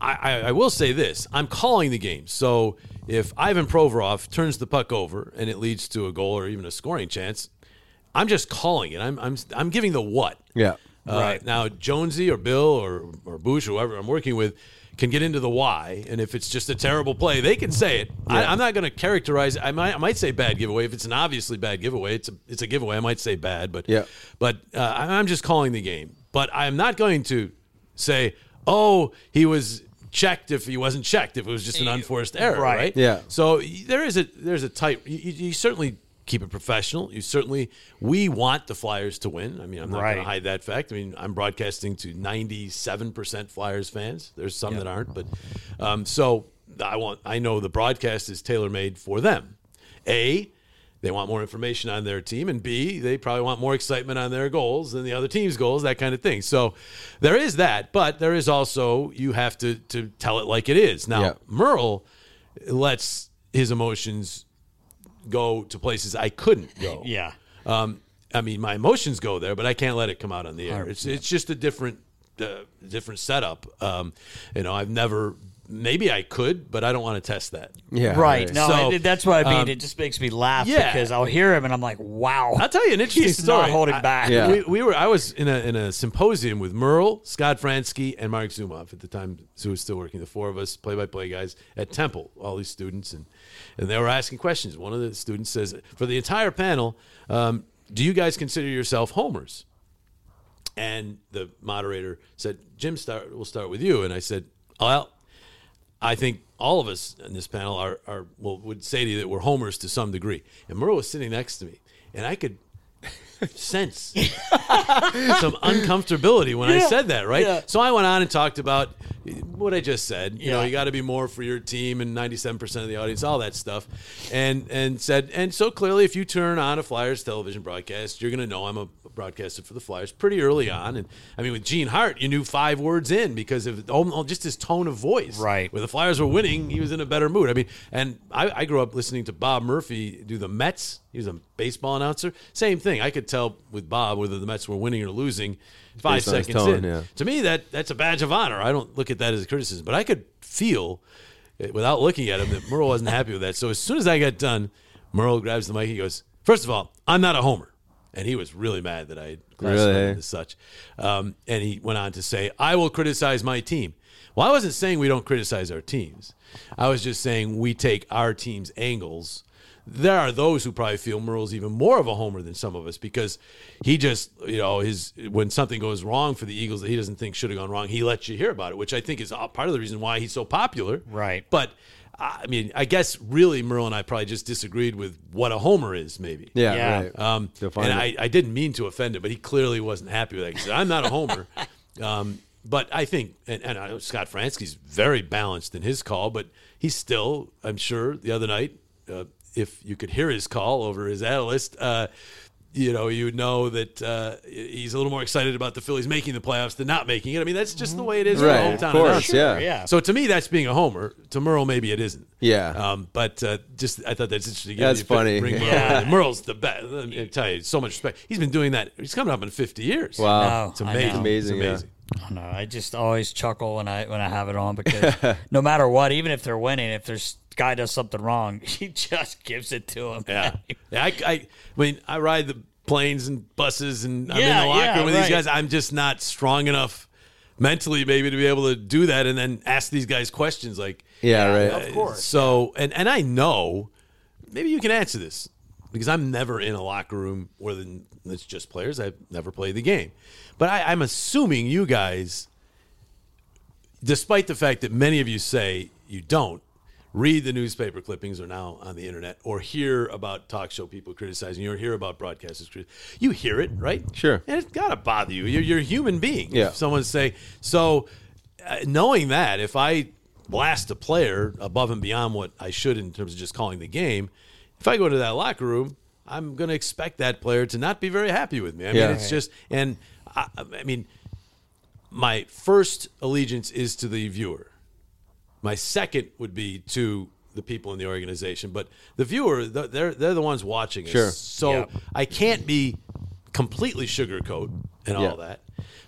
I, I, I will say this: I'm calling the game. So if Ivan Provorov turns the puck over and it leads to a goal or even a scoring chance, I'm just calling it. I'm I'm I'm giving the what. Yeah. Uh, Right. Now, Jonesy or Bill or or Bush, or whoever I'm working with, can get into the why, and if it's just a terrible play, they can say it. I, I'm not going to characterize. I might I might say bad giveaway if it's an obviously bad giveaway. It's a it's a giveaway. I might say bad, but Yeah. But uh, I'm just calling the game. But I'm not going to say, oh, he was checked if he wasn't checked if it was just an unforced error, Right. right? Yeah. So there is a there's a tight. You, you you certainly keep it professional. You certainly we want the Flyers to win. I mean, I'm not going to hide that fact. I mean, I'm broadcasting to 97 percent Flyers fans. There's some that aren't, but um, so I want. I know the broadcast is tailor made for them. A they want more information on their team, and B, they probably want more excitement on their goals than the other team's goals, that kind of thing. So there is that, but there is also you have to to tell it like it is. Now, Yeah. Merle lets his emotions go to places I couldn't go. yeah, Um, I mean, my emotions go there, but I can't let it come out on the air. It's it's just a different uh, different setup. Um, you know, I've never. Maybe I could, but I don't want to test that. Yeah. right. No, So, it- that's what I mean. um, it just makes me laugh yeah. because I'll hear him and I'm like, wow. I'll tell you an interesting He's story. not holding I- back. Yeah. We, we were. I was in a in a symposium with Merle, Scott Franzke, and Marc Zumoff at the time. Sue was still working. The four of us, play by play guys at Temple. All these students, and and they were asking questions. One of the students says, for the entire panel, um, do you guys consider yourself homers? And the moderator said, Jim, start. We'll start with you. And I said, well. I think all of us in this panel are, are well, would say to you that we're homers to some degree. And Merle was sitting next to me, and I could sense some uncomfortability when I said that, right? yeah. So I went on and talked about what I just said. You know, you got to be more for your team and 97% of the audience, all that stuff. And and said and so clearly if you turn on a Flyers television broadcast, you're going to know I'm a broadcaster for the Flyers pretty early on and I mean with Gene Hart, you knew 5 words in because of just his tone of voice. Right. When the Flyers were winning, he was in a better mood. I mean, and I, I grew up listening to Bob Murphy do the Mets. He was a baseball announcer. Same thing. I could tell with Bob whether the Mets were winning or losing five Based seconds tone, in. yeah. To me, that that's a badge of honor. I don't look at that as a criticism, but I could feel eh, without looking at him that Merle wasn't happy with that. So as soon as I got done, Merle grabs the mic. He goes, First of all, I'm not a homer. and he was really mad that I had classified Really? it as such. Um, and he went on to say, "I will criticize my team." Well, I wasn't saying we don't criticize our teams. I was just saying we take our team's angles. There are those who probably feel Merle's even more of a homer than some of us because he just, you know, his when something goes wrong for the Eagles that he doesn't think should have gone wrong, he lets you hear about it, which I think is part of the reason why he's so popular. Right. But I mean, I guess really Merle and I probably just disagreed with what a homer is, maybe. Yeah, Yeah. right. Um, and. I, I didn't mean to offend him, but he clearly wasn't happy with that. He said, I'm not a homer. um, but I think, and, and I know Scott Franzke's very balanced in his call, but he's still, I'm sure, the other night, uh, if you could hear his call over his analyst, uh, you know, you would know that uh, he's a little more excited about the Phillies making the playoffs than not making it. I mean, that's just the way it is. for a Right, of course, announcer. yeah. yeah. So to me, that's being a homer. To Merle, maybe it isn't. Yeah. Um, but uh, just I thought that's interesting. That's You bring funny. Merle Yeah. in. Merle's the best. Let me tell you, so much respect. He's been doing that. He's coming up in 50 years. Wow. No, It's I amazing. know. Amazing, It's yeah. Amazing. I know. I just always chuckle when I when I have it on because no matter what, even if they're winning, if there's guy does something wrong, he just gives it to him. Yeah. yeah I, I, I mean, I ride the planes and buses, and I'm Yeah, in the locker yeah, room with right. these guys. I'm just not strong enough mentally, maybe, to be able to do that and then ask these guys questions like, Yeah, right. Uh, of course. So, and and I know, maybe you can answer this because I'm never in a locker room where it's just players. I've never played the game, but I, I'm assuming you guys, despite the fact that many of you say you don't. Read the newspaper clippings are now on the internet, or hear about talk show people criticizing you, or hear about broadcasters. criti- You hear it, right? Sure. And it's gotta bother you. You're, you're a human being. Yeah. If someone say so, uh, knowing that if I blast a player above and beyond what I should in terms of just calling the game, if I go to that locker room, I'm going to expect that player to not be very happy with me. I mean, Yeah. it's just, and I, I mean, my first allegiance is to the viewer. My second would be to the people in the organization, but the viewer, th- they're they're the ones watching us. Sure. So Yep. I can't be completely sugarcoat and all that.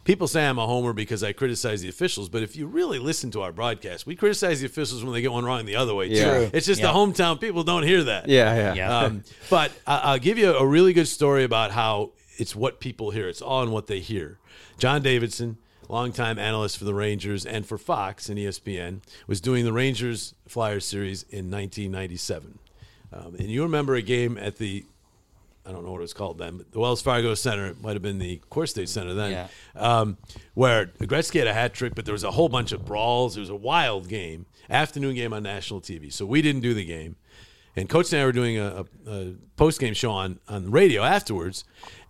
People say I'm a homer because I criticize the officials, but if you really listen to our broadcast, we criticize the officials when they get one wrong the other way too. Yeah. It's just Yeah. the hometown people don't hear that. Yeah, yeah. Yeah. Um, but I- I'll give you a really good story about how it's what people hear. It's all in what they hear. John Davidson, longtime analyst for the Rangers and for Fox and ESPN, was doing the Rangers Flyers series in 1997. Um, and you remember a game at the, I don't know what it was called then, but the Wells Fargo Center. It might have been the Core State Center then, Yeah. um, where Gretzky had a hat trick, but there was a whole bunch of brawls. It was a wild game, afternoon game on national TV. So we didn't do the game. And Coach and I were doing a, a, a post game show on, on the radio afterwards,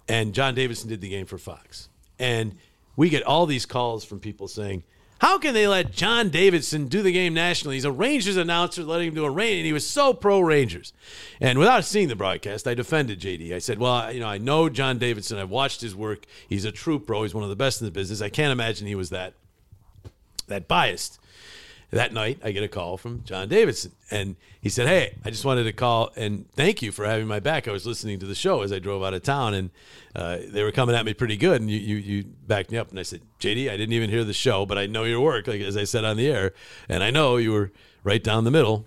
and John Davidson did the game for Fox. And we get all these calls from people saying, How can they let John Davidson do the game nationally? He's a Rangers announcer, letting him do a Rain, and he was so pro Rangers. And without seeing the broadcast, I defended JD. I said, Well, you know, I know John Davidson. I've watched his work. He's a true pro. He's one of the best in the business. I can't imagine he was that that biased. That night, I get a call from John Davidson, and he said, "Hey, I just wanted to call and thank you for having my back. I was listening to the show as I drove out of town, and uh, they were coming at me pretty good, and you, you you backed me up." And I said, "JD, I didn't even hear the show, but I know your work, like as I said on the air, and I know you were right down the middle."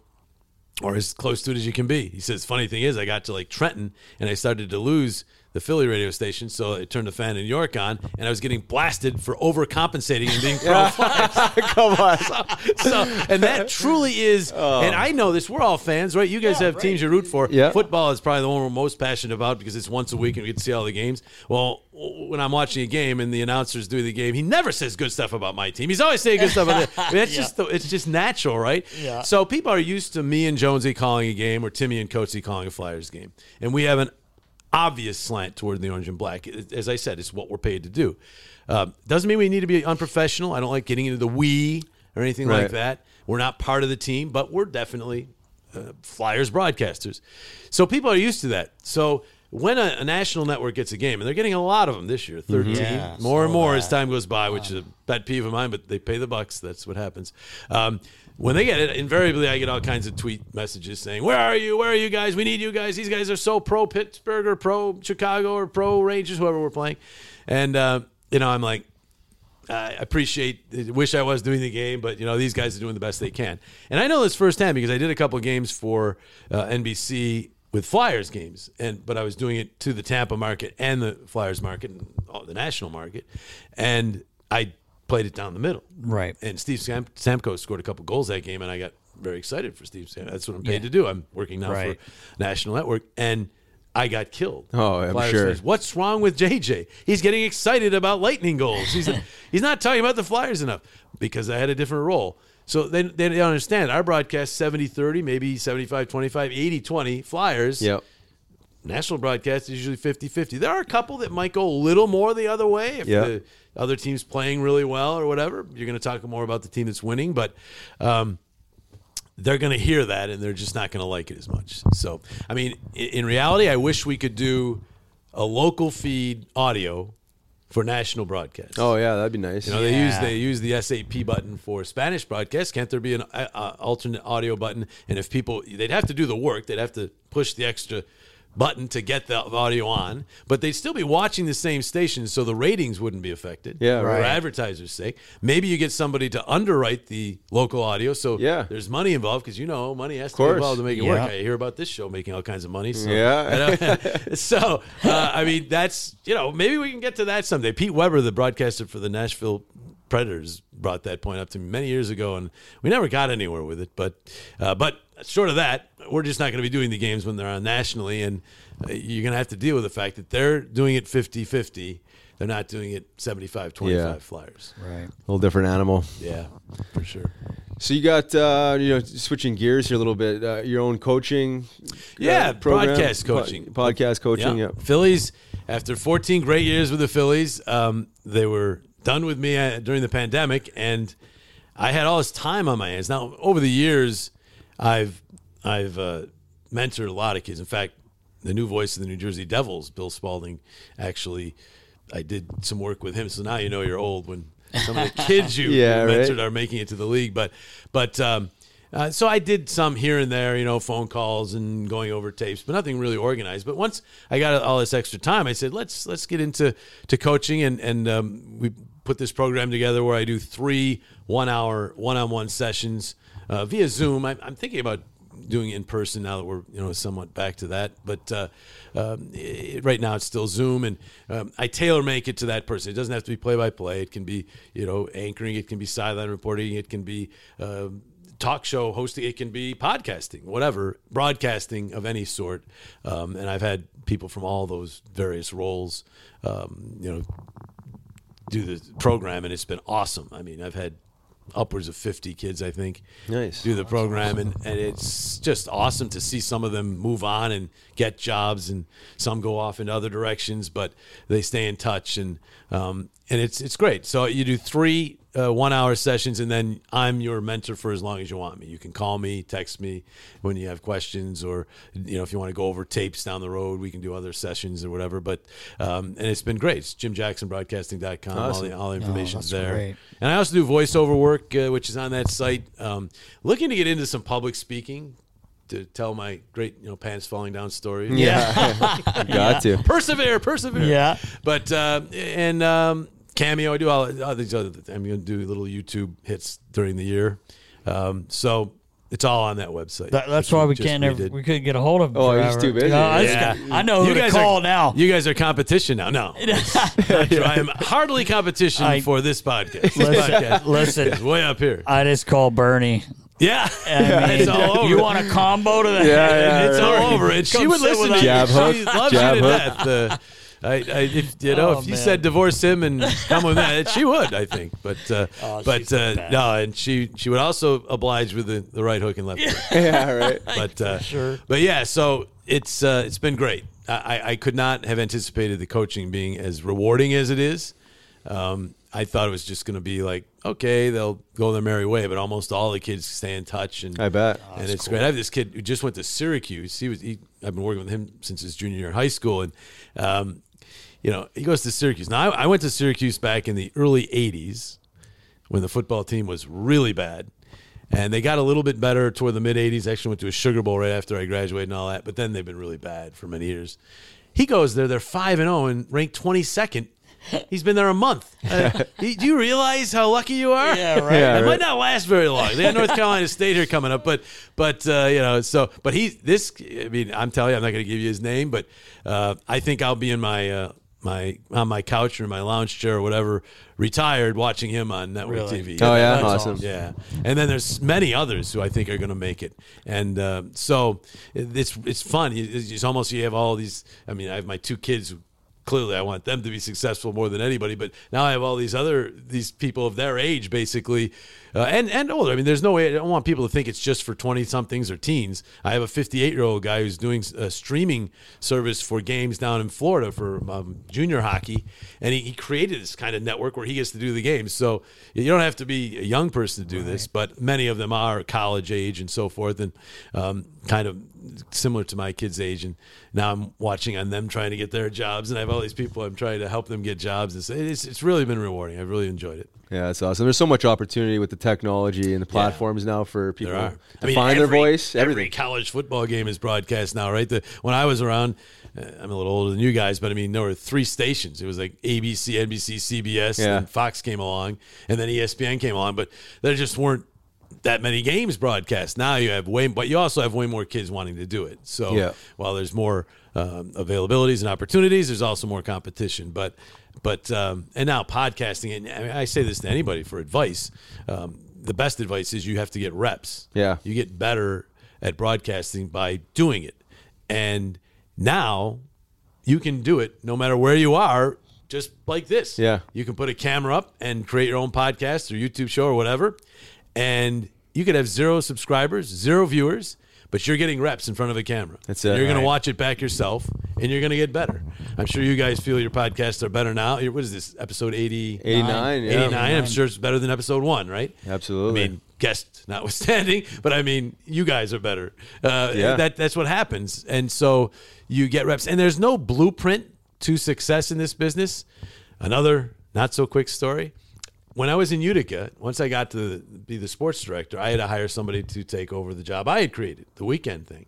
or as close to it as you can be. He says, funny thing is, I got to like Trenton and I started to lose the Philly radio station, so I turned the fan in New York on, and I was getting blasted for overcompensating and being pro Flyers. Come on. so, and that truly is, oh. and I know this. We're all fans, right? You guys have teams you root for. Yeah. Football is probably the one we're most passionate about because it's once a week and we get to see all the games. Well, when I'm watching a game and the announcers do the game, he never says good stuff about my team. He's always saying good stuff about it. I mean, that's just the, it's just natural, right? Yeah. So people are used to me and Jonesy calling a game or Timmy and Coatsy calling a Flyers game, and we have an obvious slant toward the orange and black. As I said, it's what we're paid to do. Um, doesn't mean we need to be unprofessional. I don't like getting into the we or anything like that. We're not part of the team, but we're definitely uh, Flyers broadcasters. So people are used to that. So when a, a national network gets a game, and they're getting a lot of them this year, 13, Yeah, more and more that. as time goes by, which is a pet peeve of mine, but they pay the bucks. That's what happens. Um, when they get it, invariably I get all kinds of tweet messages saying, "Where are you? Where are you guys? We need you guys. These guys are so pro Pittsburgh or pro Chicago or pro Rangers, whoever we're playing." And uh, you know, I'm like, I appreciate, wish I was doing the game, but you know these guys are doing the best they can. And I know this firsthand because I did a couple games for uh, NBC with Flyers games, and but I was doing it to the Tampa market and the Flyers market and the national market, and I played it down the middle. Right. And Steve Sam- Stamkos scored a couple goals that game, and I got very excited for Steve Sam. That's what I'm paid Yeah. to do. I'm working now Right. for National Network, and I got killed. Oh, I'm Flyers sure. fans, What's wrong with JJ? He's getting excited about lightning goals. He's he's not talking about the Flyers enough because I had a different role. So they, they don't understand. Our broadcast 70 30, maybe 75 25, 80 20 Flyers. Yep. National broadcast is usually 50 50. There are a couple that might go a little more the other way if Yeah. the other team's playing really well or whatever. You're going to talk more about the team that's winning, but um, they're going to hear that and they're just not going to like it as much. So, I mean, in reality, I wish we could do a local feed audio for national broadcast. Oh yeah, that'd be nice. You know, they use they use the SAP button for Spanish broadcast. Can't there be an uh, uh, alternate audio button? And if people, they'd have to do the work. They'd have to push the extra button to get the audio on, but they'd still be watching the same station, so the ratings wouldn't be affected. Yeah, for right. advertisers' sake. Maybe you get somebody to underwrite the local audio, so Yeah. there's money involved because you know money has to be involved to make it Yeah. work. I hear about this show making all kinds of money. So, Yeah. you know? so uh, I mean, that's you know maybe we can get to that someday. Pete Weber, the broadcaster for the Nashville Predators, brought that point up to me many years ago, and we never got anywhere with it. But uh, but short of that, we're just not going to be doing the games when they're on nationally, and uh, you're going to have to deal with the fact that they're doing it 50-50. They're not doing it 75-25 Yeah. Flyers. Right. a little different animal. Yeah, for sure. So you got uh, you know switching gears here a little bit. Uh, your own coaching. uh, Yeah, program? broadcast Po- coaching. podcast coaching. Yeah. Yeah. Phillies, after 14 great years with the Phillies, um, they were done with me uh, during the pandemic, and I had all this time on my hands. Now, over the years, I've I've uh, mentored a lot of kids. In fact, the new voice of the New Jersey Devils, Bill Spaulding, actually, I did some work with him. So now you know you're old when some of the kids you Yeah, right. mentored are making it to the league. But but um, uh, so I did some here and there, you know, phone calls and going over tapes, but nothing really organized. But once I got all this extra time, I said let's let's get into to coaching, and and um, we put this program together where I do three one hour one on one sessions uh, via Zoom. I, I'm thinking about doing it in person now that we're you know somewhat back to that but uh, um, right now it's still zoom and um, i tailor make it to that person. It doesn't have to be play by play it can be you know anchoring. It can be sideline reporting. It can be um talk show hosting. It can be podcasting whatever broadcasting of any sort. Um, and i've had people from all those various roles um, you know do the program and it's been awesome. I mean i've had upwards of 50 kids i think Nice. do the program and, and it's just awesome to see some of them move on and get jobs and some go off in other directions but they stay in touch and um, and it's it's great so you do three uh, one hour sessions and then i'm your mentor for as long as you want me you can call me text me when you have questions or you know if you want to go over tapes down the road we can do other sessions or whatever but um, and it's been great it's jimjacksonbroadcasting.com all the, all the information's that's there great. and I also do voiceover work, uh, which is on that site. Um, looking to get into some public speaking to tell my great, you know, pants falling down story. Yeah. got to. persevere, persevere. Yeah. But uh, and um, cameo, I do all, all these other. I'm going to do little YouTube hits during the year. Um, so it's all on that website. That, that's why we can't ever, we couldn't get a hold of him. Oh, he's too busy. You know, I, just Yeah. got- I know who You to call are, now. You guys are competition now. No, I am hardly competition I- for this podcast. This Listen, podcast listen. is way up here. I just call Bernie. Yeah, I mean, it's all over. You want a combo to the Yeah, head? yeah, it's right. all over. And she would listen to you. Jab hook. She loves Jab you to hook. death. Uh, I, I, if, you know, Oh, if you man. said divorce him and come with that, she would, I think. But, uh, Oh, but uh, no, and she she would also oblige with the, the right hook and left hook. yeah. Right. But uh, Sure. But yeah, so it's uh, it's been great. I, I- I could not have anticipated the coaching being as rewarding as it is. Um, I thought it was just going to be like, okay, they'll go their merry way, but almost all the kids stay in touch, and I bet. and it's great. I have this kid who just went to Syracuse. He was he, I've been working with him since his junior year in high school, and um, you know he goes to Syracuse. Now I, I went to Syracuse back in the early '80s when the football team was really bad. And they got a little bit better toward the mid 80s. Actually, went to a Sugar Bowl right after I graduated and all that. But then they've been really bad for many years. He goes there. They're 5 and 0 and ranked 22nd He's been there a month. Uh, do you realize how lucky you are? Yeah, right. Yeah, it right. might not last very long. They have North Carolina State here coming up, but but uh, you know, so but he this. I mean, I'm telling you, I'm not going to give you his name, but uh, I think I'll be in my uh, my on my couch or my lounge chair or whatever, retired, watching him on network Really? TV. Oh, yeah? That's Awesome. Yeah, and then there's many others who I think are going to make it, and uh, so it's it's fun. It's it's almost you have all these. I mean, I have my two kids. Clearly, I want them to be successful more than anybody. But now I have all these other these people of their age, basically, uh, and and older. I mean, there's no way. I don't want people to think it's just for twenty somethings or teens. I have a 58 year old guy who's doing a streaming service for games down in Florida for um, junior hockey, and he, he created this kind of network where he gets to do the games. So you don't have to be a young person to do this, but many of them are college age and so forth, and um, kind of similar to my kids' age. And now I'm watching on them trying to get their jobs, and I have all these people I'm trying to help them get jobs. And so it's it's really been rewarding. I've really enjoyed it. Yeah, that's awesome. There's so much opportunity with the technology and the platforms now for people to I mean, find every, their voice. Every Everything. college football game is broadcast now, right? The, when I was around, uh, I'm a little older than you guys, but I mean, there were three stations. It was like ABC, NBC, CBS, Yeah. and Fox came along, and then ESPN came along, but there just weren't that many games broadcast. Now you have way, but you also have way more kids wanting to do it. So Yeah. while there's more um, availabilities and opportunities, there's also more competition. But but um, and now podcasting, and I, mean, I say this to anybody for advice. Um, the best advice is you have to get reps. Yeah. you get better at broadcasting by doing it, and now you can do it no matter where you are. Just like this, Yeah. You can put a camera up and create your own podcast or YouTube show or whatever, and you could have zero subscribers, zero viewers, but you're getting reps in front of a camera. That's it. You're going Right. to watch it back yourself, and you're going to get better. I'm sure you guys feel your podcasts are better now. What is this episode 80? 89, yeah. 89. I'm sure it's better than episode one, right? Absolutely. I mean, guest notwithstanding, but I mean, you guys are better. Uh, Yeah. That that's what happens, and so you get reps. And there's no blueprint to success in this business. Another not so quick story. When I was in Utica, once I got to be the sports director, I had to hire somebody to take over the job I had created, the weekend thing.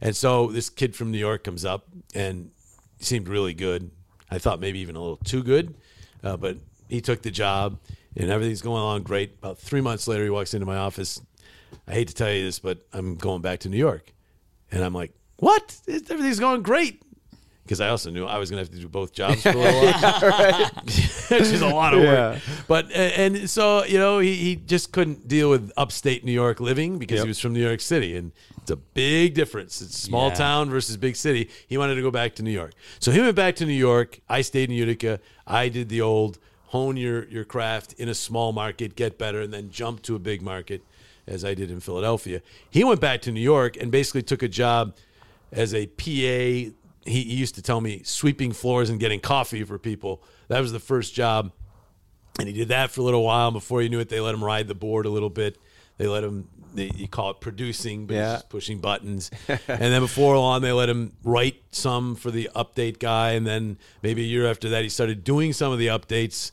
And so this kid from New York comes up and seemed really good. I thought maybe even a little too good, uh, but he took the job and everything's going along great. About three months later, he walks into my office. I hate to tell you this, but I'm going back to New York. And I'm like, what? Everything's going great. Because I also knew I was going to have to do both jobs for a little while. Which is a lot of work. Yeah. But, and so, you know, he, he just couldn't deal with upstate New York living because he was from New York City. And it's a big difference. It's small Yeah. town versus big city. He wanted to go back to New York. So he went back to New York. I stayed in Utica. I did the old hone your, your craft in a small market, get better, and then jump to a big market as I did in Philadelphia. He went back to New York and basically took a job as a PA. He, he used to tell me sweeping floors and getting coffee for people. That was the first job. And he did that for a little while. Before you knew it, they let him ride the board a little bit. They let him, they, you call it producing, but he's Yeah. just pushing buttons. and then before long, they let him write some for the update guy. And then maybe a year after that, he started doing some of the updates.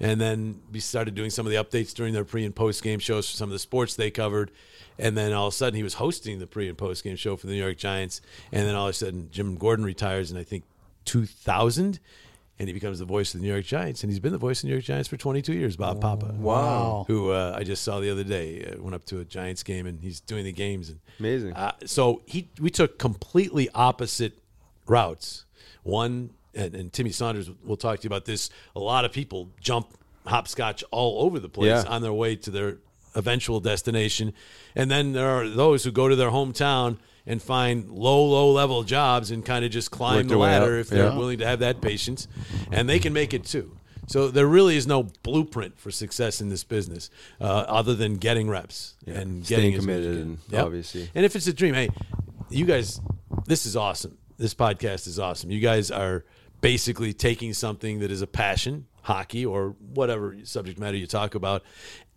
And then we started doing some of the updates during their pre and post game shows for some of the sports they covered. And then all of a sudden, he was hosting the pre and post game show for the New York Giants. And then all of a sudden, Jim Gordon retires in, I think, 2000. And he becomes the voice of the New York Giants. And he's been the voice of the New York Giants for 22 years, Bob Papa. Wow. Who uh, I just saw the other day. Uh, went up to a Giants game and he's doing the games. And Amazing. uh, so he, we took completely opposite routes. One, and, and Timmy Saunders will talk to you about this. A lot of people jump hopscotch all over the place Yeah. on their way to their eventual destination, and then there are those who go to their hometown and find low, low level jobs and kind of just climb Work the ladder if they're Yeah. willing to have that patience, and they can make it too. So there really is no blueprint for success in this business, uh, other than getting reps and Staying getting as much as committed and. Yep. obviously- And if it's a dream, hey, you guys, this is awesome. This podcast is awesome. You guys are basically taking something that is a passion, hockey or whatever subject matter you talk about,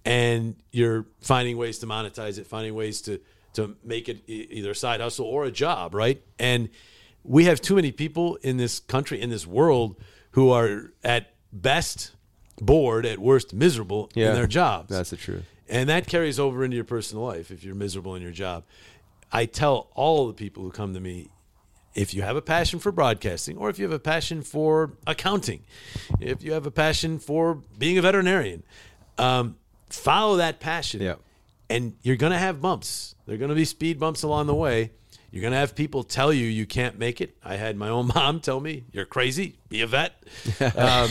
and you're finding ways to monetize it, finding ways to to make it either a side hustle or a job, right? And we have too many people in this country, in this world, who are at best bored, at worst miserable Yeah. in their jobs. That's the truth. And that carries over into your personal life if you're miserable in your job. I tell all the people who come to me, if you have a passion for broadcasting, or if you have a passion for accounting, if you have a passion for being a veterinarian, um, follow that passion. Yeah. And you're going to have bumps. There are going to be speed bumps along the way. You're going to have people tell you you can't make it. I had my own mom tell me, you're crazy, be a vet. um,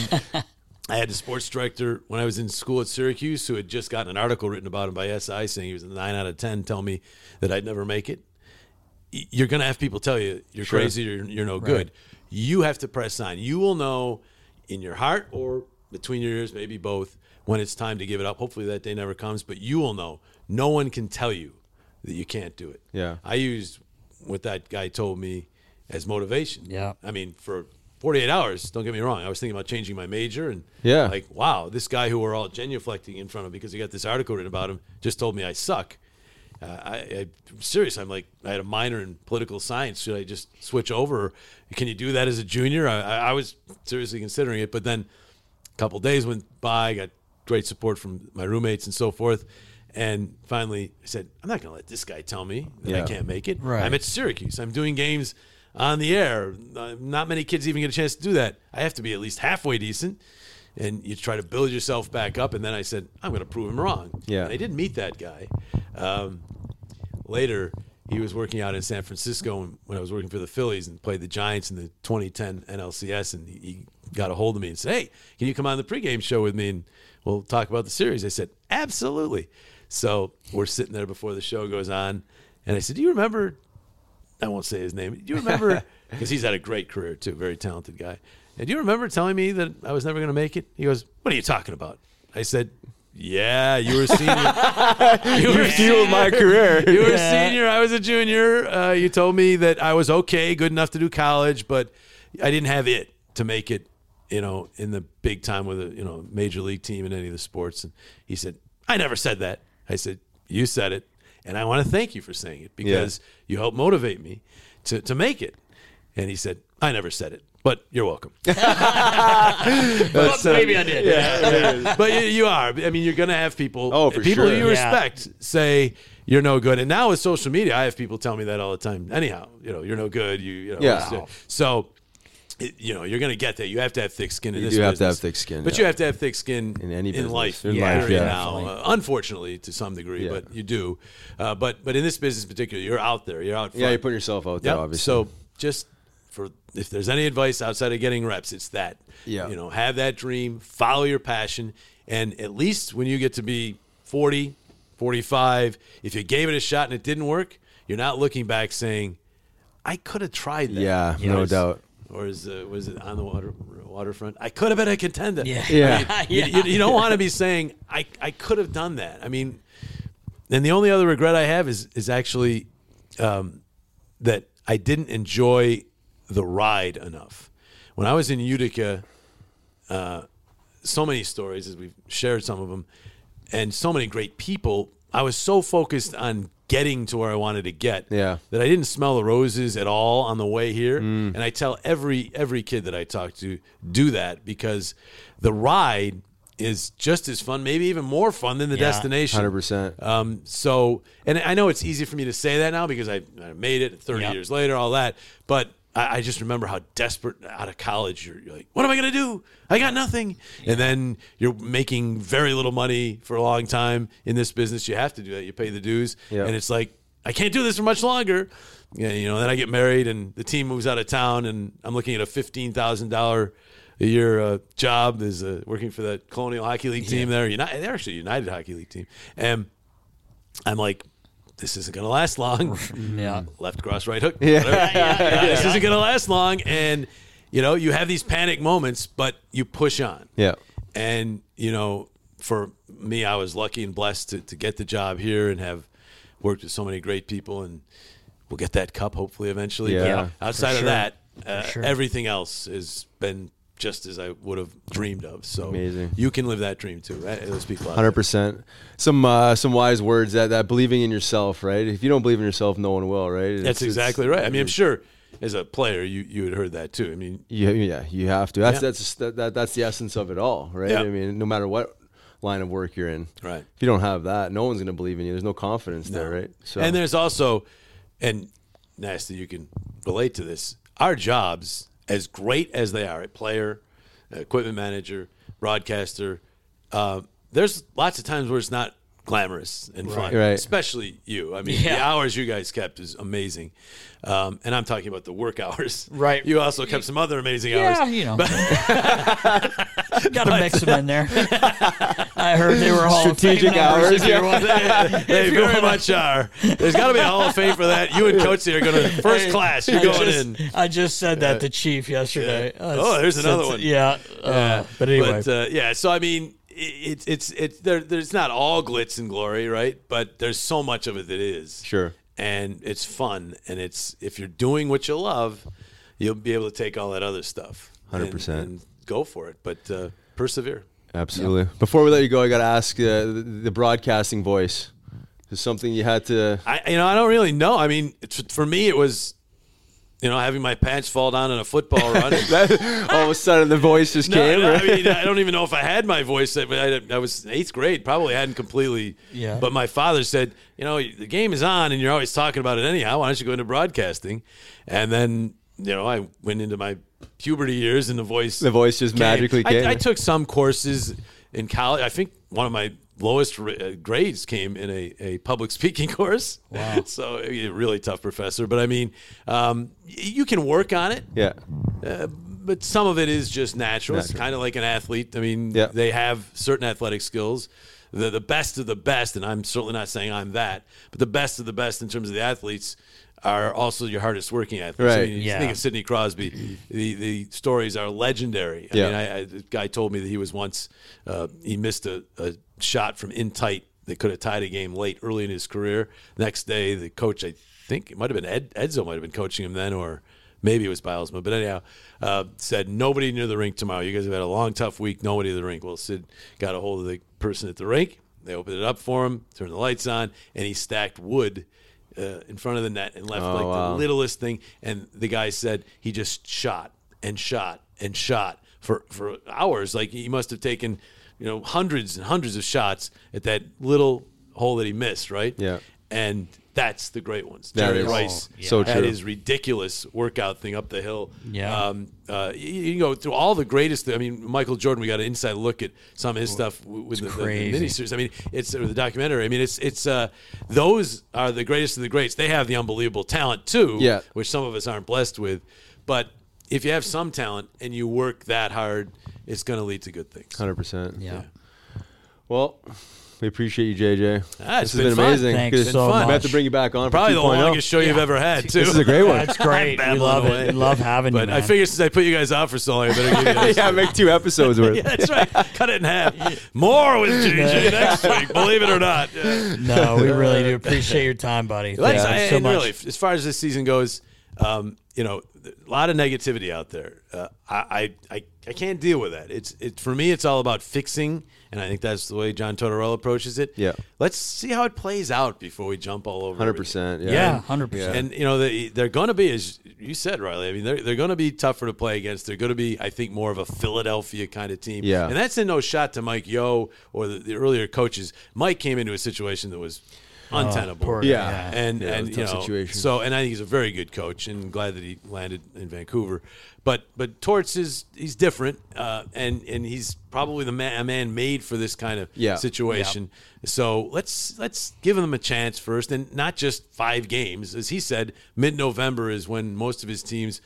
I had a sports director when I was in school at Syracuse who had just gotten an article written about him by SI saying he was a 9 out of 10, tell me that I'd never make it. You're going to have people tell you you're Sure. crazy, you're, you're no good. You have to press on. You will know in your heart or between your ears, maybe both, when it's time to give it up. Hopefully that day never comes, but you will know. No one can tell you that you can't do it. Yeah. I used what that guy told me as motivation. Yeah. I mean, for 48 hours, don't get me wrong, I was thinking about changing my major and Yeah. like, wow, this guy who we're all genuflecting in front of because he got this article written about him just told me I suck. Uh, I, I serious. I'm like, I had a minor in political science. Should I just switch over? Can you do that as a junior? I, I I was seriously considering it, but then a couple days went by. I Got great support from my roommates and so forth, and finally I said, I'm not going to let this guy tell me that I can't make it. Right. I'm at Syracuse. I'm doing games on the air. Uh, not many kids even get a chance to do that. I have to be at least halfway decent. And you try to build yourself back up. And then I said, I'm going to prove him wrong. Yeah. And I did meet that guy. Um, later, he was working out in San Francisco when- when I was working for the Phillies and played the Giants in the 2010 NLCS. And he, he got a hold of me and said, Hey, can you come on the pregame show with me and we'll talk about the series? I said, Absolutely. So we're sitting there before the show goes on. And I said, Do you remember? I won't say his name. Do you remember? Because he's had a great career too, very talented guy. And do you remember telling me that I was never going to make it? He goes, "What are you talking about?" I said, "Yeah, you were senior. you were fueled my career. you were a senior. I was a junior. Uh, you told me that I was okay, good enough to do college, but I didn't have it to make it. You know, in the big time with a you know major league team in any of the sports." And he said, "I never said that." I said, "You said it." And I want to thank you for saying it because you helped motivate me to, to make it. And he said, I never said it, but you're welcome. Well, uh, maybe I did. but you, you are. I mean, you're going to have people, Oh, for people sure. you Yeah. respect say you're no good. And now with social media, I have people tell me that all the time. Anyhow, you know, you're no good. You, you know, Yeah. it's- uh, So, it, you know, you're going to get that. You have to have thick skin in You this do have to have thick skin, But yeah. you have to have thick skin In any business. in life. In life, period yeah. now, uh, unfortunately, to some degree, Yeah. but you do. Uh, but but in this business in particular, you're out there. You're out. Front. Yeah, you're putting yourself out there, Yep. obviously. So just for if there's any advice outside of getting reps, it's that. Yeah. You know, have that dream, follow your passion, and at least when you get to be 40, 45, if you gave it a shot and it didn't work, you're not looking back saying, "I could have tried that." Yeah, You no know, doubt. Or is uh, was it on the water waterfront? I could have been a contender. Yeah. Yeah. You, you, you don't want to be saying, "I I could have done that." I mean, and the only other regret I have is is actually um, that I didn't enjoy the ride enough. When I was in Utica, uh, so many stories as we've shared some of them, and so many great people. I was so focused on getting to where I wanted to get Yeah. that I didn't smell the roses at all on the way here. And I tell every every kid that I talk to do that because the ride is just as fun, maybe even more fun than the Yeah. destination. 100%. Um, so, and I know it's easy for me to say that now because I, I made it 30 Yep. years later, all that. But I, I just remember how desperate out of college you're, you're like, what am I going to do? I got nothing. And then you're making very little money for a long time in this business. You have to do that. You pay the dues. Yeah. And it's like, I can't do this for much longer. Yeah, you know, then I get married and the team moves out of town and I'm looking at a $15,000 a year uh, job as uh, working for the Colonial Hockey League team there. United, they're actually United Hockey League team. And I'm like, this isn't going to last long. Yeah. Left cross, right hook. Yeah. whatever. Yeah, This isn't going to last long. And, you know, you have these panic moments, but you push on. Yeah. And, you know, for me, I was lucky and blessed to, to get the job here and have worked with so many great people. And we'll get that cup hopefully eventually. But Yeah, outside of that, uh, sure. everything else has been just as I would have dreamed of. So Amazing. you can live that dream too. Right? Those people. hundred percent. Some uh, some wise words that that believing in yourself, right? If you don't believe in yourself, no one will, right? It's- That's exactly right. I mean, I'm sure as a player, you you had heard that too. I mean, You, yeah, you have to. That's Yeah. that's that, that that's the essence of it all, right? Yeah. I mean, no matter what line of work you're in, Right. If you don't have that, no one's going to believe in you. There's no confidence there, right? So And there's also, and nasty, you can relate to this. Our jobs, as great as they are, a player, equipment manager, broadcaster, uh, there's lots of times where it's not glamorous and fun, Right. especially you. I mean, the hours you guys kept is amazing. Um, and I'm talking about the work hours. Right. You also kept some other amazing Yeah, hours. you know. Got to mix them in there. I heard they were Hall of Fame Strategic numbers hours, if yeah. want. They very much are. There's got to be a Hall of Fame for that. You and Coach are going to first class. You're I going just, in. I just said that to Chief yesterday. Uh, Oh, there's another one. Yeah. Uh, but anyway. But, uh, yeah, so I mean, it- it's it's it's there. There's not all glitz and glory, right? But there's so much of it that is Sure. and it's fun. And it's if you're doing what you love, you'll be able to take all that other stuff, 100%. and go for it. But uh, persevere. Absolutely. Before we let you go, I got to ask uh, the, the broadcasting voice. Is something you had to? I you know I don't really know. I mean, for me, it was. You know, having my pants fall down in a football run. All of a sudden, the voice just No, came. no, right? I mean, I don't even know if I had my voice. I, I, I was in eighth grade, probably hadn't completely. Yeah. But my father said, you know, the game is on, and you're always talking about it anyhow. Why don't you go into broadcasting? And then, you know, I went into my puberty years, and the voice. The voice just came. magically I, came. I took some courses in college. I think one of my lowest ra- uh, grades came in a, a public speaking course. Wow. so a really tough professor. But I mean, um, you can work on it yeah. but some of it is just natural. It's kind of like an athlete. I mean, Yeah. they have certain athletic skills. The the best of the best, and I'm certainly not saying I'm that, but the best of the best in terms of the athletes are also your hardest working athletes. I Right. mean, you Yeah. Think of Sidney Crosby. The the stories are legendary. I Yeah. mean, I, I, the guy told me that he was once uh, he missed a, a shot from in tight that could have tied a game late early in his career. Next day, the coach, I think it might have been Ed, Edzo, might have been coaching him then, or maybe it was Bylsma, but anyhow, uh, said nobody near the rink tomorrow. You guys have had a long, tough week. Nobody at the rink. Well, Sid got a hold of the person at the rink. They opened it up for him, turned the lights on, and he stacked wood uh, in front of the net and left Oh, like wow. the littlest thing. And the guy said he just shot and shot and shot for for hours. Like he must have taken, you know, hundreds and hundreds of shots at that little hole that he missed. Right. Yeah. And that's the great ones. That Jerry is Rice so had true. his ridiculous workout thing up the hill. Yeah. Um, uh, you, you can go through all the greatest. I mean, Michael Jordan. We got an inside look at some of his stuff with the, the, the miniseries. I mean, it's or the documentary. I mean, it's it's uh, those are the greatest of the greats. They have the unbelievable talent too, Yeah. which some of us aren't blessed with. But if you have some talent and you work that hard, it's going to lead to good things. Hundred percent. yeah. Well, we appreciate you, JJ. Ah, it's this has been been, amazing. Thanks Good- so We have to bring you back on. Probably for the 2.0. longest show you've ever had too. This is a great one. That's great. we Babbling love away. it. We love having you. But I man. figure since I put you guys out for so long, I better give you this. yeah, make two episodes worth. Yeah, that's right. Cut it in half. More with JJ next week. Believe it or not. Yeah. No, we really do appreciate your time, buddy. Let's- Thank you and so much. really, as far as this season goes, um, you know, a lot of negativity out there. Uh, I, I, I, I can't deal with that. It's, it for me. It's all about fixing, and I think that's the way John Tortorella approaches it. Yeah. Let's see how it plays out before we jump all over. Hundred everything. percent. yeah, Yeah. hundred percent. And you know they, they're going to be, as you said, Riley. I mean, they're they're going to be tougher to play against. They're going to be, I think, more of a Philadelphia kind of team. Yeah. and that's in no shot to Mike Yeo or the, the earlier coaches. Mike came into a situation that was untenable. poor guy. Yeah. Yeah. and Yeah, and you know, situation. so and I think he's a very good coach, and glad that he landed in Vancouver. But but Torts is he's different, uh, and and he's probably the man, a man made for this kind of Yeah. situation. So let's let's give him a chance first, and not just five games, as he said. Mid November is when most of his teams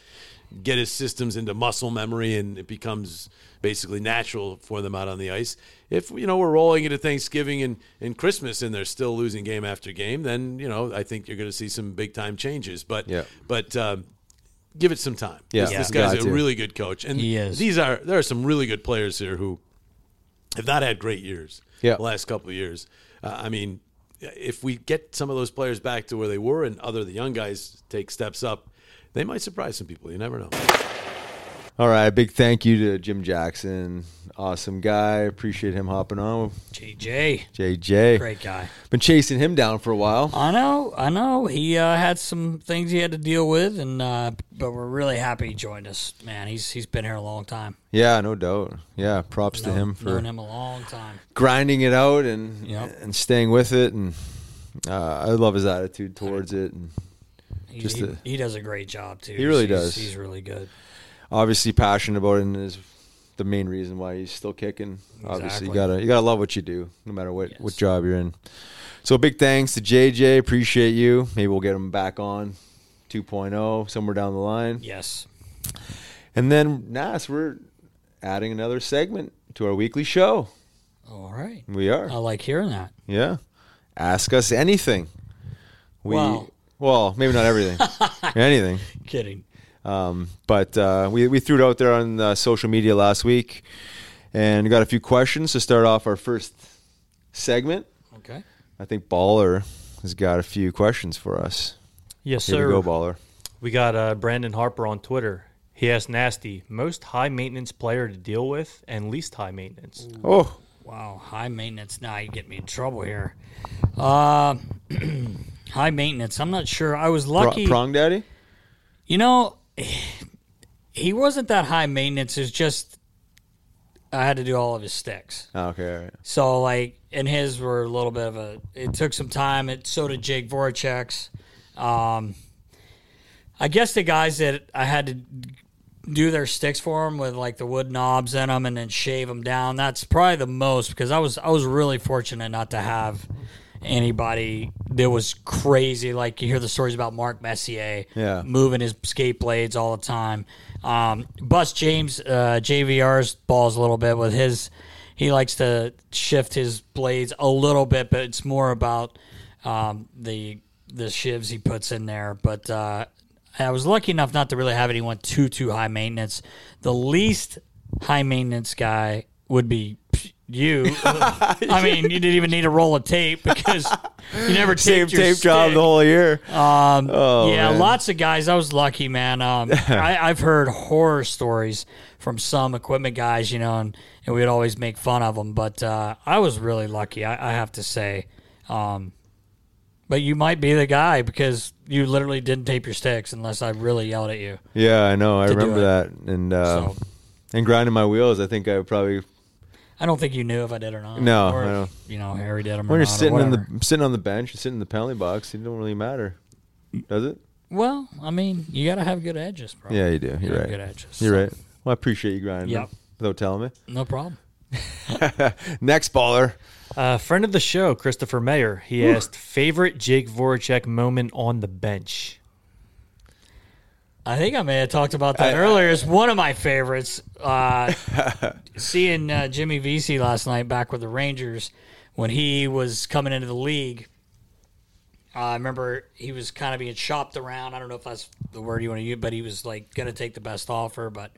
get his systems into muscle memory, and it becomes basically natural for them out on the ice. If you know we're rolling into Thanksgiving and, and Christmas, and they're still losing game after game, then you know I think you're going to see some big time changes. But Yeah. but um, give it some time. Yeah. this, this Yeah. guy's Got a to. really good coach, and He is. these are there are some really good players here who have not had great years. Yeah. the last couple of years. Uh, I mean, if we get some of those players back to where they were, and other the young guys take steps up, they might surprise some people. You never know. All right. Big thank you to Jim Jackson. Awesome guy. Appreciate him hopping on. JJ, JJ. great guy. Been chasing him down for a while. I know, I know. He uh, had some things he had to deal with, and uh, but we're really happy he joined us. Man, he's he's been here a long time. Yeah, no doubt. Yeah, props to him for him a long time. grinding it out and Yep. and staying with it. And uh, I love his attitude towards it. And He, Just he, the- he does a great job too. He really He's- does. He's really good. Obviously passionate about it and is the main reason why he's still kicking. Obviously, you gotta you gotta love what you do, no matter what what job you're in. So big thanks to JJ. Appreciate you. Maybe we'll get him back on 2.0 somewhere down the line. Yes. And then Nas, we're adding another segment to our weekly show. All right. We are. I like hearing that. Yeah. Ask us anything. We Wow. well, maybe not everything. anything. Kidding. Um, but uh, we, we threw it out there on uh, social media last week and got a few questions to start off our first segment. Okay. I think Baller has got a few questions for us. Yes, Here sir. we go, Baller. We got uh, Brandon Harper on Twitter. He asked Nasty, most high maintenance player to deal with and least high maintenance. Oh, Wow, high maintenance. Now you get me in trouble here. Uh, high maintenance. I'm not sure. I was Pro- lucky. Prong Daddy? You know, he wasn't that high maintenance. It's just I had to do all of his sticks. Oh, okay, all right. So like, and his were a little bit of a. It took some time. It so did Jake Voracek's. Um, I guess the guys that I had to do their sticks for them with like the wood knobs in them and then shave them down. That's probably the most because I was I was really fortunate not to have anybody that was crazy. Like you hear the stories about Mark Messier, Yeah. moving his skate blades all the time. Um, Bus James uh, JVR's balls a little bit with his. He likes to shift his blades a little bit, but it's more about um, the the shivs he puts in there. But uh, I was lucky enough not to really have anyone too too high maintenance. The least high maintenance guy would be you. I mean, you didn't even need a roll of tape because you never Same taped your tape job the whole year. Um, Oh, yeah, man. lots of guys. I was lucky, man. Um, I, I've heard horror stories from some equipment guys, you know, and, and we'd always make fun of them. But uh, I was really lucky, I, I have to say. Um, but you might be the guy because you literally didn't tape your sticks unless I really yelled at you. Yeah, I know. I remember that. And uh, So- and grinding my wheels, I think I probably I don't think you knew if I did or not. No, or I don't. You know, Harry did them. when or you're not, or sitting in the sitting on the bench, sitting in the penalty box, it don't really matter, does it? Well, I mean, you got to have good edges, bro. Yeah, you do. You You're have right. Good edges. You're so right. Well, I appreciate you grinding Yep. without telling me. No problem. Next baller. Uh, friend of the show, Christopher Mayer, he asked, favorite Jake Voracek moment on the bench? I think I may have talked about that earlier. It's one of my favorites. Uh, seeing uh, Jimmy Vesey last night back with the Rangers when he was coming into the league. Uh, I remember he was kind of being shopped around. I don't know if that's the word you want to use, but he was like going to take the best offer. But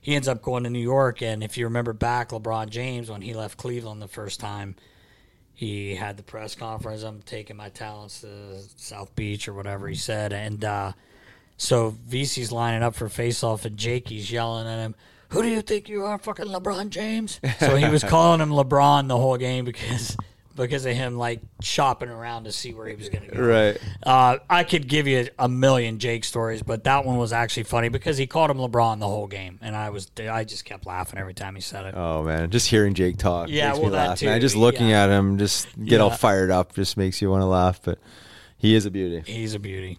he ends up going to New York. And if you remember back, LeBron James when he left Cleveland the first time, he had the press conference. I'm taking my talents to South Beach or whatever he said, and uh, so Vesey's lining up for faceoff, and Jakey's yelling at him, "Who do you think you are, fucking LeBron James?" So he was calling him LeBron the whole game because because of him like shopping around to see where he was going to go. Right. Uh, I could give you a million Jake stories, but that one was actually funny because he called him LeBron the whole game, and I was I just kept laughing every time he said it. Oh man, just hearing Jake talk Yeah, makes well, me that laugh. too, Man, just looking yeah. at him, just get all fired up, just makes you want to laugh. But he is a beauty. He's a beauty.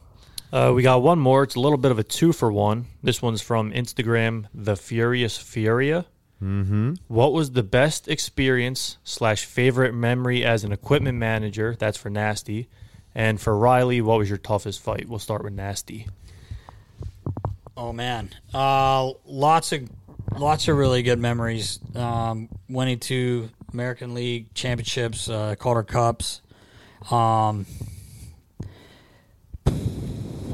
Uh, we got one more. It's a little bit of a two for one. This one's from Instagram, The Furious Furia. Mm-hmm. What was the best experience slash favorite memory as an equipment manager? That's for Nasty. And for Riley, what was your toughest fight? We'll start with Nasty. Oh man, uh, lots of lots of really good memories. Um, winning two American League championships, uh, Calder Cups, um,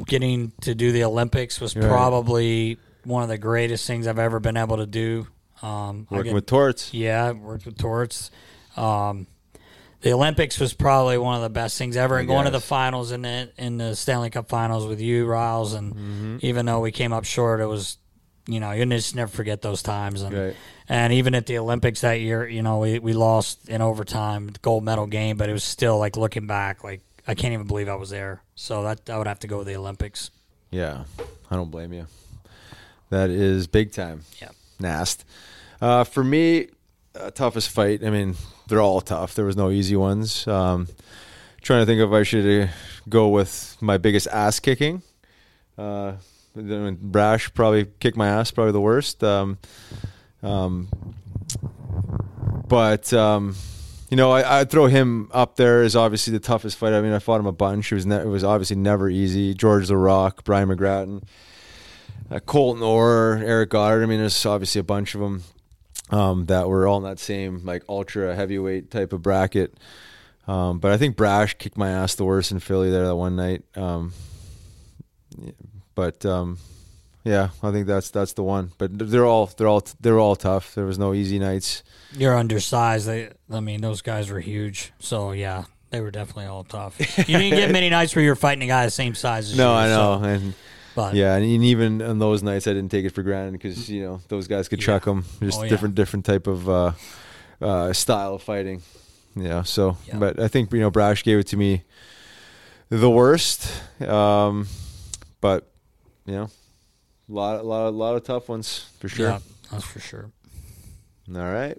getting to do the Olympics was probably one of the greatest things I've ever been able to do. Um, Working get- with Torts. yeah, I worked with Torts. Um, the Olympics was probably one of the best things ever. And going to the finals in the in the Stanley Cup Finals with you, Riles, and Mm-hmm. even though we came up short, it was you know you just never forget those times. And Right. and even at the Olympics that year, you know we we lost in overtime, gold medal game, but it was still like looking back, like I can't even believe I was there. So that I would have to go with the Olympics. Yeah, I don't blame you. That is big time. Yeah. Nast. Uh, for me, uh, toughest fight. I mean, they're all tough. There was no easy ones. Um, trying to think if I should uh, go with my biggest ass kicking. Uh, Brash probably kicked my ass, probably the worst. Um, um, but um, you know, I, I'd throw him up there as obviously the toughest fight. I mean, I fought him a bunch. It was ne- it was obviously never easy. Georges Laraque, Brian McGrattan, uh, Colton Orr, Eric Godard. I mean, there's obviously a bunch of them um, that were all in that same like ultra heavyweight type of bracket. Um, but I think Brash kicked my ass the worst in Philly there that one night. Um, yeah, but um, yeah, I think that's that's the one. But they're all they're all they're all tough. There was no easy nights. You're undersized. They, I mean, those guys were huge. So yeah, they were definitely all tough. You didn't get many nights where you're fighting a guy the same size as you. No, I know, so- and but yeah, and even on those nights, I didn't take it for granted because you know those guys could chuck 'em. Just Oh, yeah. different different type of uh, uh, style of fighting. Yeah, so Yeah. but I think you know Brash gave it to me the worst. Um, but you know, a lot, a lot, a lot of tough ones for sure. yeah, that's for sure. All right,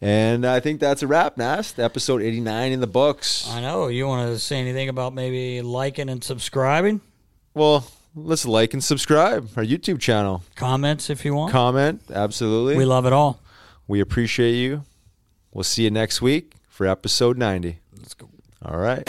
and I think that's a wrap. Nast episode eighty nine in the books. I know. You want to say anything about maybe liking and subscribing? Well, let's like and subscribe our YouTube channel. Comments if you want. Comment, absolutely. we love it all. We appreciate you. We'll see you next week for episode 90. Let's go. All right.